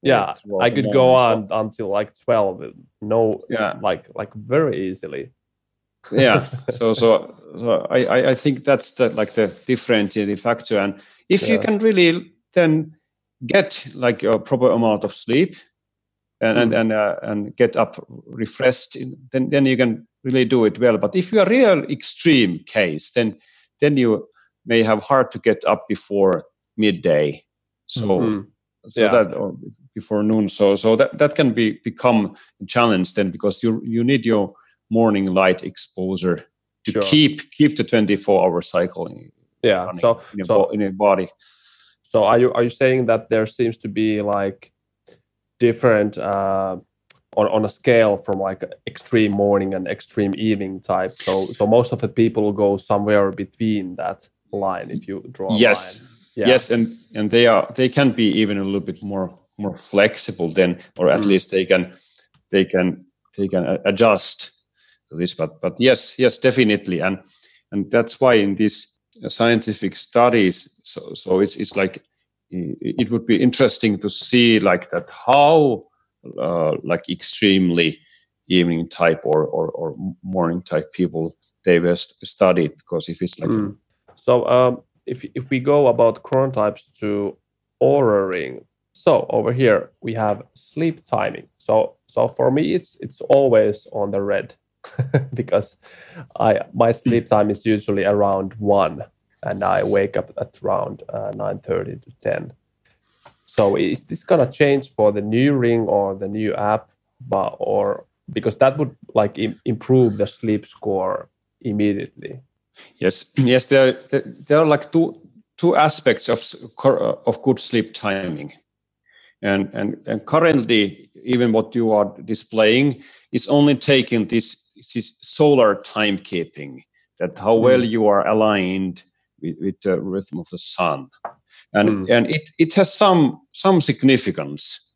Yeah, I could go on so, until like twelve. No, yeah, like like very easily. yeah. So so so I I think that's the like the differentiating factor, and if yeah. you can really then get like a proper amount of sleep and mm. and and, uh, and get up refreshed, then then you can really do it well. But if you are real extreme case, then then you may have hard to get up before midday. So mm-hmm. so yeah. that or before noon. So so that that can be become a challenge then because you you need your morning light exposure to sure. keep keep the 24 hour cycle. Yeah. So in your, so in your body. So are you are you saying that there seems to be like different uh, on, on a scale from like extreme morning and extreme evening type. So so most of the people go somewhere between that line if you draw yes. Yeah. Yes, and and they are they can be even a little bit more more flexible then, or at mm. least they can they can they can adjust to this. But but yes, yes, definitely, and and that's why in these scientific studies, so so it's it's like it would be interesting to see like that how uh, like extremely evening type or, or, or morning type people they were studied because if it's like mm. so um, if, if we go about chronotypes to Oura ring so over here we have sleep timing so so for me it's it's always on the red because I my sleep time is usually around one and I wake up at around uh, 9:30 to 10 so is this gonna change for the new ring or the new app, but or because that would like Im- improve the sleep score immediately? Yes, yes. There, there are like two two aspects of of good sleep timing, and and and currently, even what you are displaying is only taking this this solar timekeeping that how mm. well you are aligned with, with the rhythm of the sun and mm. and it it has some some significance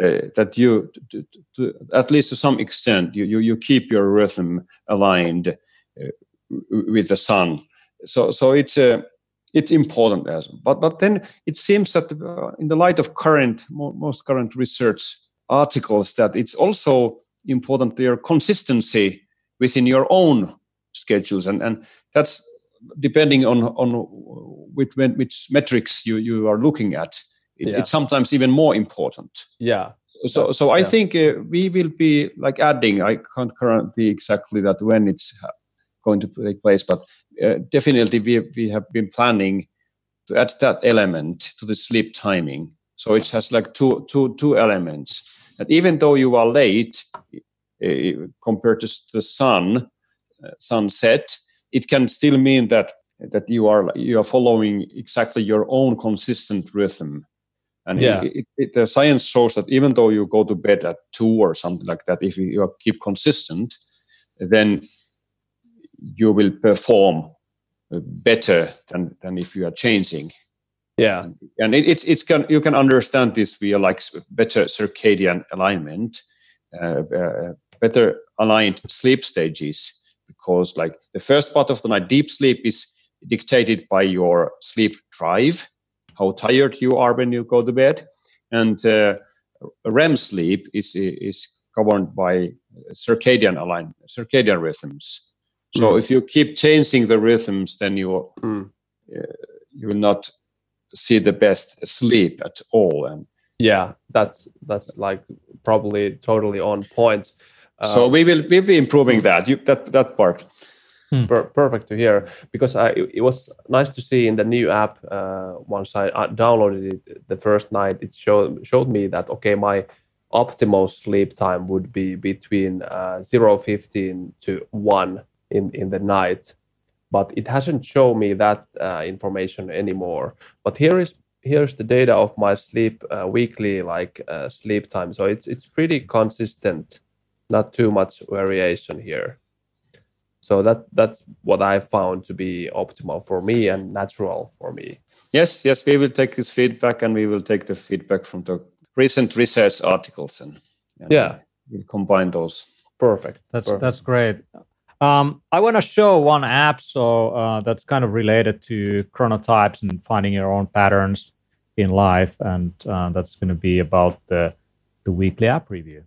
uh, that you to, to, at least to some extent you you, you keep your rhythm aligned uh, with the sun so so it's uh, it's important as but but then it seems that uh, in the light of current most current research articles that it's also important your consistency within your own schedules and and that's depending on on which which metrics you you are looking at, it, yeah. it's sometimes even more important. Yeah. So so I yeah. think uh, we will be like adding. I can't currently exactly that when it's going to take place, but uh, definitely we we have been planning to add that element to the sleep timing. So it has like two two two elements. That even though you are late compared to the sun uh, sunset, it can still mean that that you are you are following exactly your own consistent rhythm. And yeah. It, it, the science shows that even though you go to bed at two or something like that if you keep consistent then you will perform better than, than if you are changing. Yeah. And, and it, it's it's can you can understand this via like better circadian alignment uh, uh, better aligned sleep stages because like the first part of the night deep sleep is dictated by your sleep drive how tired you are when you go to bed and uh, rem sleep is is governed by circadian alignment circadian rhythms so mm. if you keep changing the rhythms then you mm. uh, you will not see the best sleep at all and yeah that's that's like probably totally on point so um, we will we'll be improving that you, that that part. Hmm. Per- perfect to hear because I, it, it, was nice to see in the new app uh, once I downloaded it the first night it showed showed me that okay my optimal sleep time would be between uh, 0.15 to 1 in, in the night. But it hasn't shown me that uh, information anymore. But here is here's the data of my sleep uh, weekly like uh, sleep time. So it's it's pretty consistent, not too much variation here. So that that's what I found to be optimal for me and natural for me. Yes, yes, we will take this feedback and we will take the feedback from the recent research articles and, and yeah, we'll combine those. Perfect. That's Perfect. that's great. Um, I want to show one app, so uh, that's kind of related to chronotypes and finding your own patterns in life, and uh, that's going to be about the the weekly app review.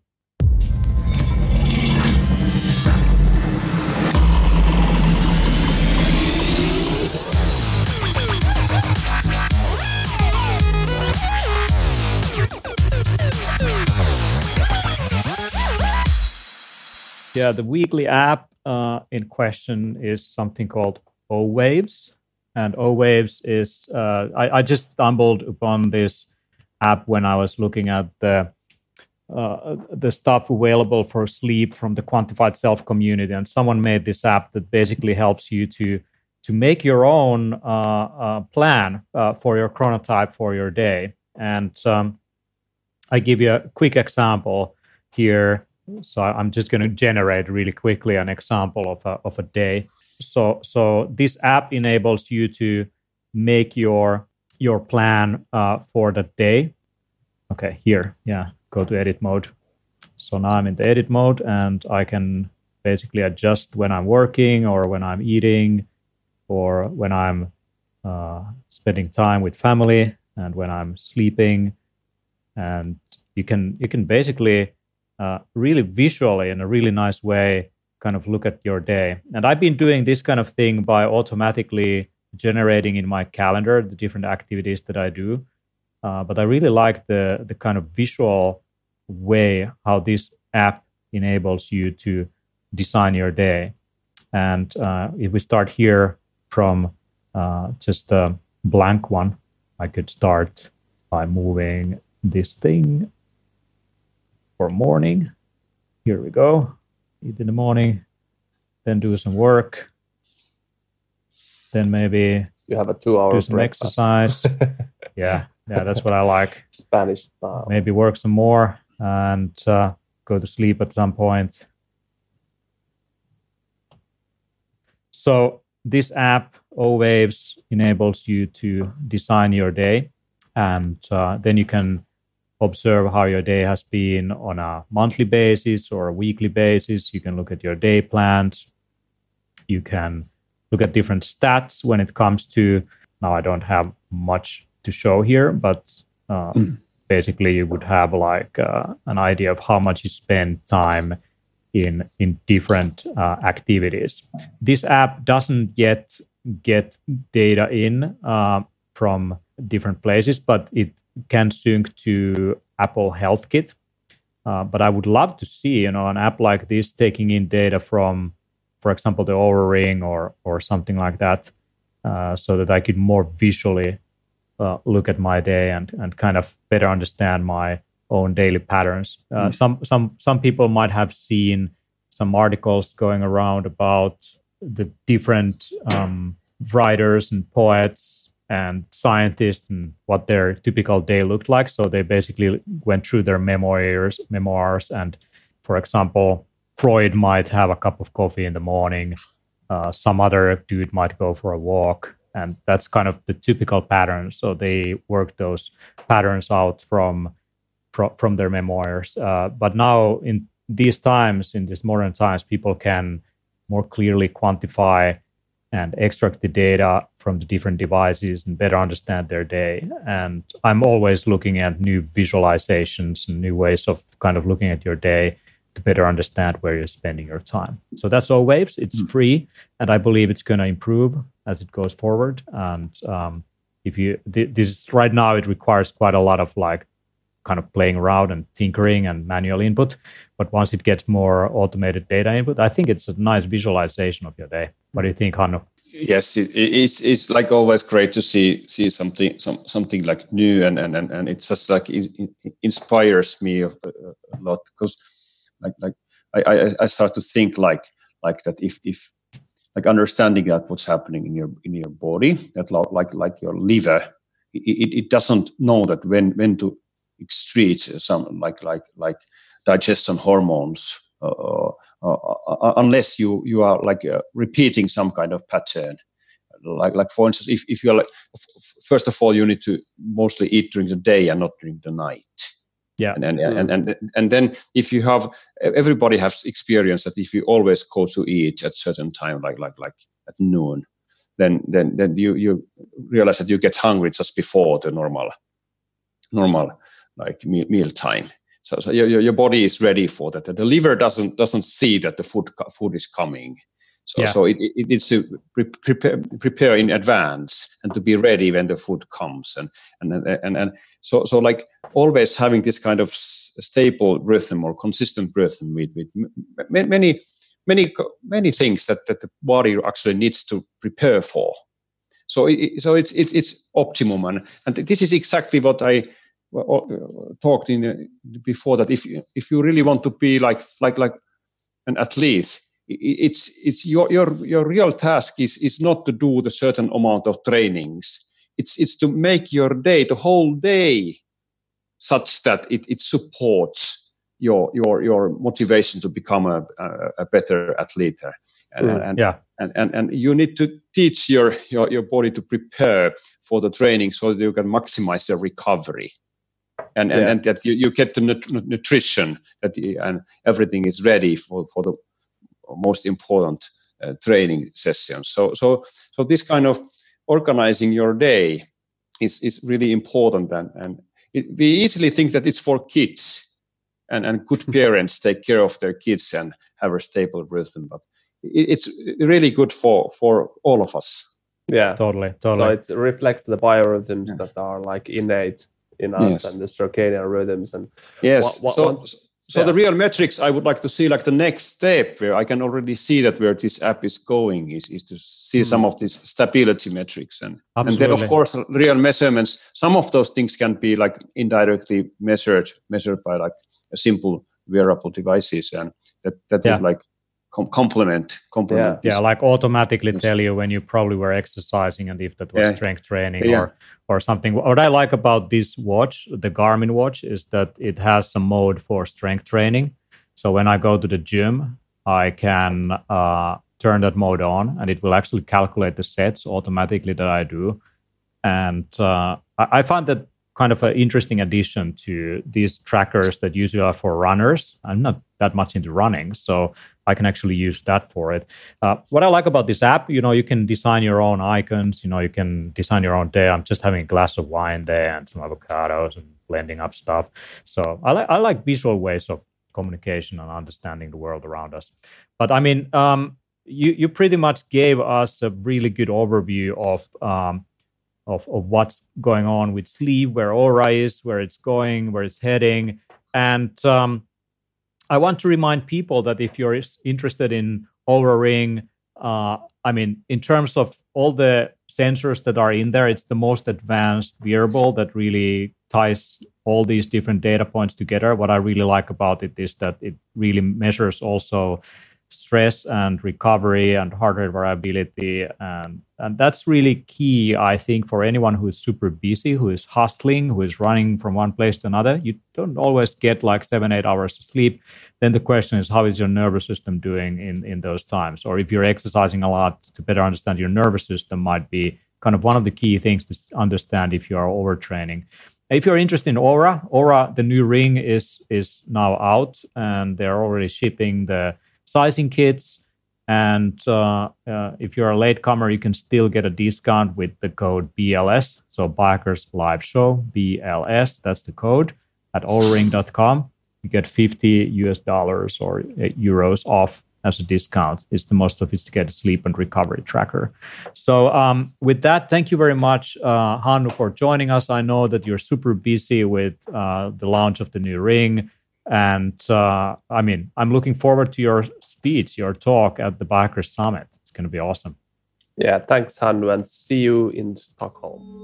Yeah, the weekly app uh, in question is something called Owaves, and Owaves is uh, I, I, just stumbled upon this app when I was looking at the uh, the stuff available for sleep from the Quantified Self community, and someone made this app that basically helps you to to make your own uh, uh, plan uh, for your chronotype for your day. And um, I give you a quick example here so I'm just going to generate really quickly an example of a, of a day. So so this app enables you to make your your plan uh, for the day. Okay, here, yeah, go to edit mode. So now I'm in the edit mode, and I can basically adjust when I'm working or when I'm eating, or when I'm uh, spending time with family, and when I'm sleeping. And you can you can basically uh, really visually in a really nice way kind of look at your day. And I've been doing this kind of thing by automatically generating in my calendar the different activities that I do. Uh, but I really like the the kind of visual way how this app enables you to design your day. And uh, if we start here from uh, just a blank one, I could start by moving this thing for morning. Here we go. Eat in the morning, then do some work, then maybe you have a two-hour do some breakfast. exercise. yeah, yeah, that's what I like. Spanish style. Maybe work some more and uh, go to sleep at some point. So this app, Owaves, enables you to design your day, and uh, then you can observe how your day has been on a monthly basis or a weekly basis. You can look at your day plans. You can look at different stats when it comes to. Now, I don't have much to show here, but uh, mm. basically, you would have like uh, an idea of how much you spend time in in different uh, activities. This app doesn't yet get data in uh, from different places, but it can sync to Apple Health Kit. Uh, but I would love to see, you know, an app like this taking in data from, for example, the Oura Ring or or something like that, uh, so that I could more visually uh, look at my day and and kind of better understand my own daily patterns. Mm. Some some some people might have seen some articles going around about the different um, writers and poets and scientists and what their typical day looked like. So they basically went through their memoirs, memoirs, and for example, Freud might have a cup of coffee in the morning. Uh, some other dude might go for a walk, and that's kind of the typical pattern. So they work those patterns out from from, from their memoirs. Uh, but now in these times, in these modern times, people can more clearly quantify and extract the data from the different devices and better understand their day. And I'm always looking at new visualizations and new ways of kind of looking at your day to better understand where you're spending your time. So that's Owaves. It's mm. free, and I believe it's going to improve as it goes forward. And um, if you this right now, it requires quite a lot of like kind of playing around and tinkering and manual input. But once it gets more automated data input, I think it's a nice visualization of your day. What do you think, Hannu? yes, it, it's it's like always great to see see something some something like new and and and, and it just like it, it inspires me a, a lot because like like I, I I start to think like like that if if like understanding that what's happening in your in your body that like like your liver it, it doesn't know that when when to excrete some like like like digestion hormones uh, uh, uh, unless you you are like repeating some kind of pattern. Like like for instance if, if you're like first of all you need to mostly eat during the day and not during the night. Yeah. And and, and and and then if you have everybody has experience that if you always go to eat at certain time like like like at noon then then then you you realize that you get hungry just before the normal normal like meal, meal time so, so your, your body is ready for that. The liver doesn't doesn't see that the food food is coming. So, yeah. so it, it needs to pre- prepare, prepare in advance and to be ready when the food comes. And, and, and, and so, so like always having this kind of stable rhythm or consistent rhythm with, with many, many, many things that, that the body actually needs to prepare for. So, it, so it's, it's, it's optimum. And, and this is exactly what I, talked in before that. If you, if you really want to be like like like an athlete it's it's your your your real task is is not to do the certain amount of trainings. It's it's to make your day the whole day such that it, it supports your your your motivation to become a, a, a better athlete. And, mm, and, yeah. and, and and you need to teach your, your your body to prepare for the training so that you can maximize your recovery and yeah. and, and, that you, you get the nut- nutrition that you, and everything is ready for, for the most important uh, training sessions. So so so this kind of organizing your day is is really important and and it, we easily think that it's for kids and and good parents take care of their kids and have a stable rhythm but it, it's really good for for all of us. Yeah. Totally totally. so it reflects the biorhythms yeah. that are like innate in us yes. and the circadian rhythms and yes what, what, so, what, so yeah. the real metrics i would like to see like the next step where i can already see that where this app is going is, is to see mm. some of these stability metrics and Absolutely. and then of course real measurements some of those things can be like indirectly measured measured by like a simple wearable devices and that that yeah. would like com- complement complement yeah, yeah like automatically tell you when you probably were exercising and if that was yeah. strength training yeah. or or something what i like about this watch the garmin watch is that it has some mode for strength training so when i go to the gym i can uh, turn that mode on and it will actually calculate the sets automatically that i do and uh, I, I find that kind of an interesting addition to these trackers that usually are for runners. I'm not that much into running, so I can actually use that for it. Uh, what I like about this app, you know, you can design your own icons. You know, you can design your own day. I'm just having a glass of wine there and some avocados and blending up stuff. So I like I like visual ways of communication and understanding the world around us. But I mean, um, you you pretty much gave us a really good overview of um, of, of what's going on with sleep, where Oura is, where it's going, where it's heading. And um, I want to remind people that if you're interested in Oura Ring, uh, I mean, in terms of all the sensors that are in there, it's the most advanced wearable that really ties all these different data points together. What I really like about it is that it really measures also stress and recovery and heart rate variability and and that's really key i think for anyone who is super busy who is hustling who is running from one place to another. You don't always get like seven eight hours of sleep. Then the question is how is your nervous system doing in in those times? Or if you're exercising a lot to better understand your nervous system might be kind of one of the key things to understand if you are overtraining. If you're interested in Oura Oura the new ring is is now out, and they're already shipping the sizing kits. And uh, uh, if you're a latecomer, you can still get a discount with the code BLS. So Biohackers Live Show, BLS, that's the code at ouraring.com. You get 50 US dollars or uh, euros off as a discount. It's the most sophisticated sleep and recovery tracker. So, um, with that, thank you very much, uh, Hannu, for joining us. I know that you're super busy with uh, the launch of the new ring and uh, I mean, I'm looking forward to your speech, your talk at the Biohacker Summit. It's going to be awesome. Yeah, thanks, Hannu, and see you in Stockholm.